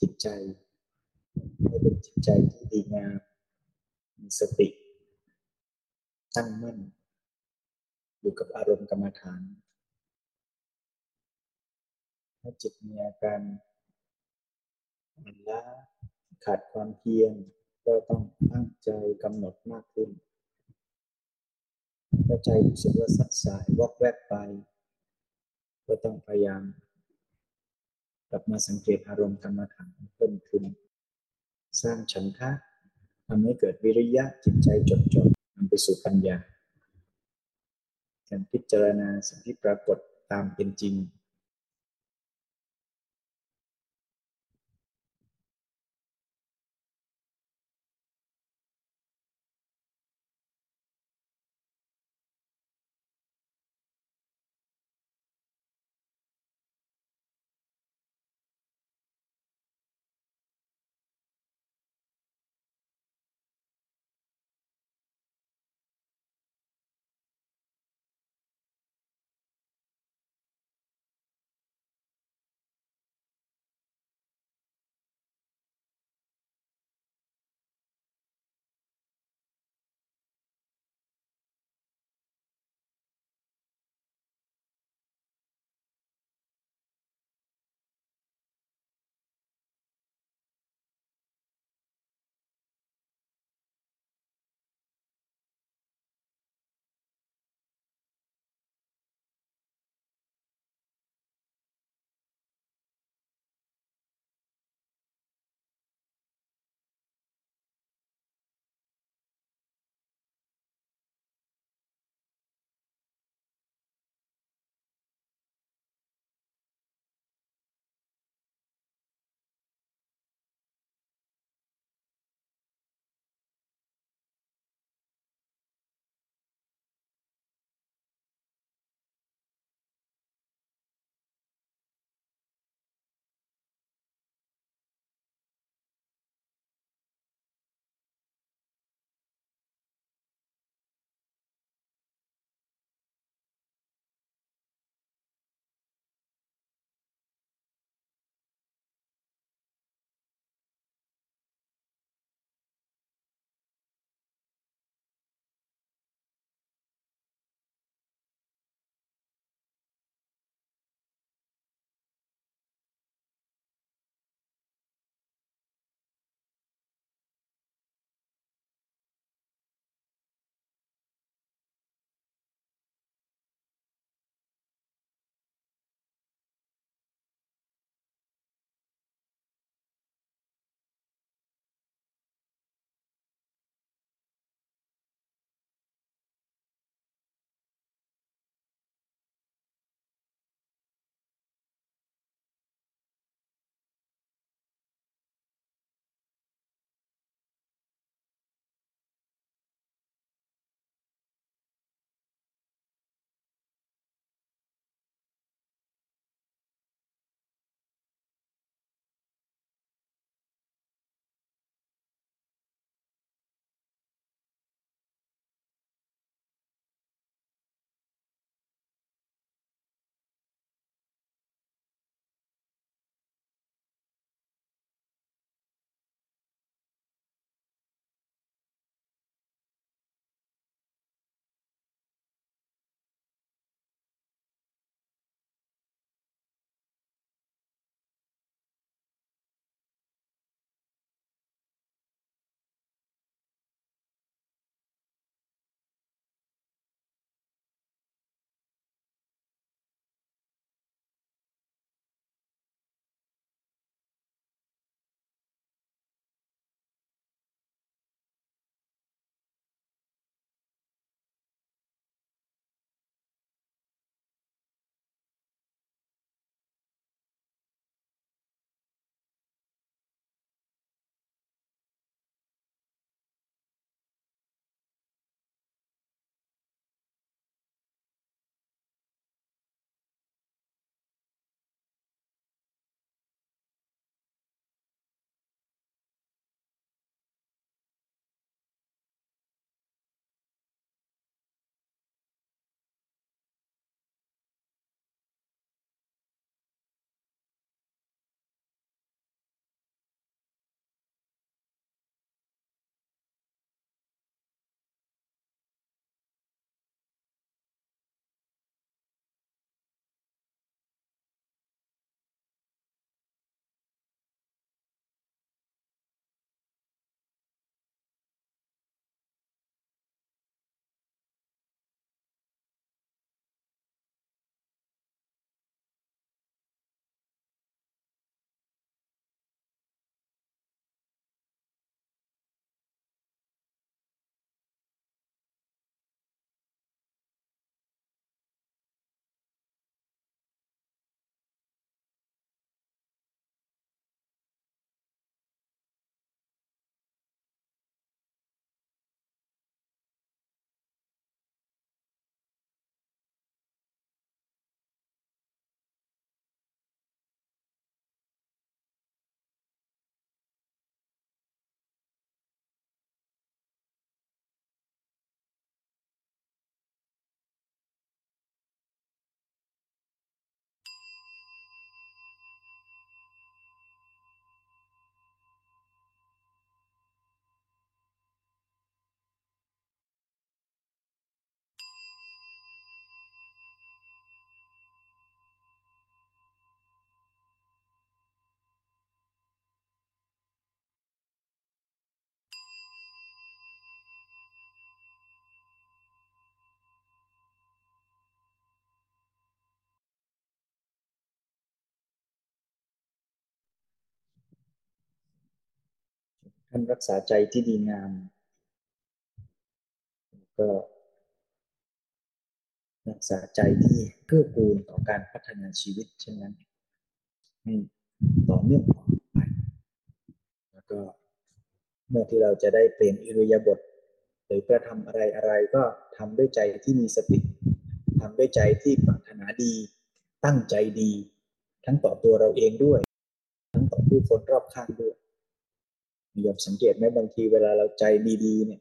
จิตใจให้เป็นจิตใจที่ดีงามมีสติ ตั้งมั่น อยู่กับอารมณ์กรรมฐานถ้าจิตมีอาการอ่อนล้าขาดความเพียรก็ต้องตั้งใจกำหนดมากขึ้นถ้าใจรู้สึกว่าสัดสายวอกแวกไป ก็ต้องพยายามกลับมาสังเกตอารมณ์กรรมฐานเพิ่มขึ้น สร้างฉันทะทำให้เกิดวิริยะจิตใจจดจ่อนำไปสู่ปัญญา การพิจารณาสิ่งที่ปรากฏตามเป็นจริง ท่านรักษาใจที่ดีงาม ก็รักษาใจที่เพื่อกูลต่อการพัฒนาชีวิตเช่นนั้นให้ต่อเนื่องต่อไป แล้วก็เมื่อที่เราจะได้เปลี่ยนอิริยาบถหรือกระทำอะไรอะไรก็ทำด้วยใจที่มีสติทำด้วยใจที่ปรารถนาดี ตั้งใจดี ทั้งต่อตัวเราเองด้วย ทั้งต่อผู้คนรอบข้างด้วย มียมสังเกตไหมบางทีเวลาเราใจดีๆเนี่ย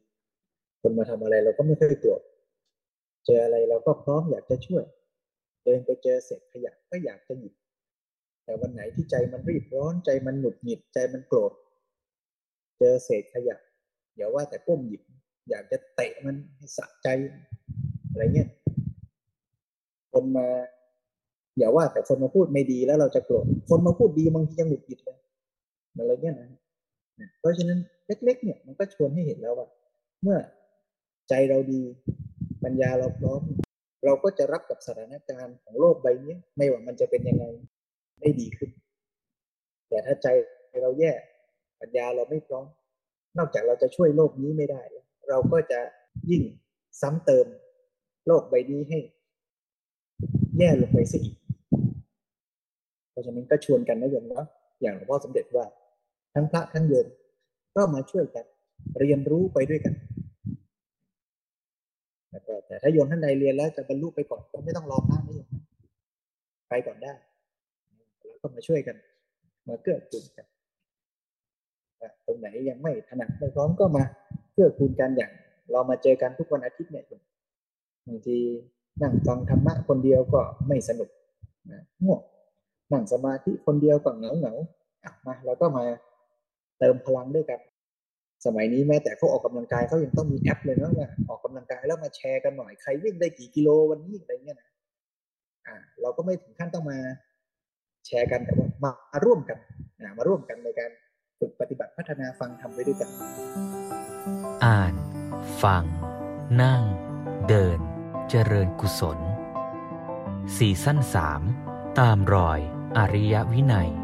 คนมาทำอะไรเราก็ไม่เคยโกรธเจออะไรเราก็พร้อมอยากจะช่วย เดินไปเจอเศษขยะก็อยากจะหยิบ แต่วันไหนที่ใจมันรีบร้อนใจมันหงุดหงิดใจมันโกรธ เจอเศษขยะอย่าว่าแต่ก้มหยิบ อยากจะเตะมันให้สะใจอะไรเงี้ยคนมา อย่าว่าแต่คนมาพูดไม่ดีแล้วเราจะโกรธคนมาพูดดีบางทียังหงุดหงิดเลยอะไรเงี้ยนะ เพราะฉะนั้นเล็ก ๆ เนี่ยมันก็ชวนให้เห็นแล้วว่า เมื่อใจเราดีปัญญาเราพร้อม เราก็จะรับกับสถานการณ์ของโลกใบนี้ไม่ว่ามันจะเป็นยังไงได้ดีขึ้น แต่ถ้าใจเราแย่ปัญญาเราไม่พร้อม นอกจากเราจะช่วยโลกนี้ไม่ได้ เราก็จะยิ่งซ้ำเติมโลกใบนี้ให้ แย่ลงไปซะอีกเพราะฉะนั้นก็ชวนกันนะโยมเนาะอย่างหลวงพ่อสมเด็จว่า ทั้งพระทั้งโยมก็มาช่วยกันเรียนรู้ไปด้วยกันแต่ถ้าโยมท่านใดเรียนแล้วจะบรรลุไปก่อนก็ไม่ต้องรอพระนะโยมไปก่อนได้แล้วก็มาช่วยกัน มาเกื้อกูลกันตรงไหนยังไม่ถนัดไม่พร้อมก็มาเกื้อกูลกันอย่าง เรามาเจอกันทุกวันอาทิตย์เนี่ยบางทีนั่งฟังธรรมะคนเดียวก็ไม่สนุกง่วงนั่งสมาธิคนเดียวก็เหงาเหงามาเราก็มา เติมพลังด้วยกัน สมัยนี้แม้แต่เขาออกกำลังกายเขายังต้องมีแอปเลยนะว่าออกกำลังกายแล้วมาแชร์กันหน่อยใครวิ่งได้กี่กิโลวันนี้อะไรเงี้ยนะอ่า เราก็ไม่ถึงขั้นต้องมาแชร์กันแต่ว่ามาร่วมกันอ่ามาร่วมกันในการฝึกปฏิบัติพัฒนาฟังทำไปด้วยกัน อ่าน ฟัง นั่ง เดิน เจริญกุศล สี่สั้นสามตามรอย อริยวินัย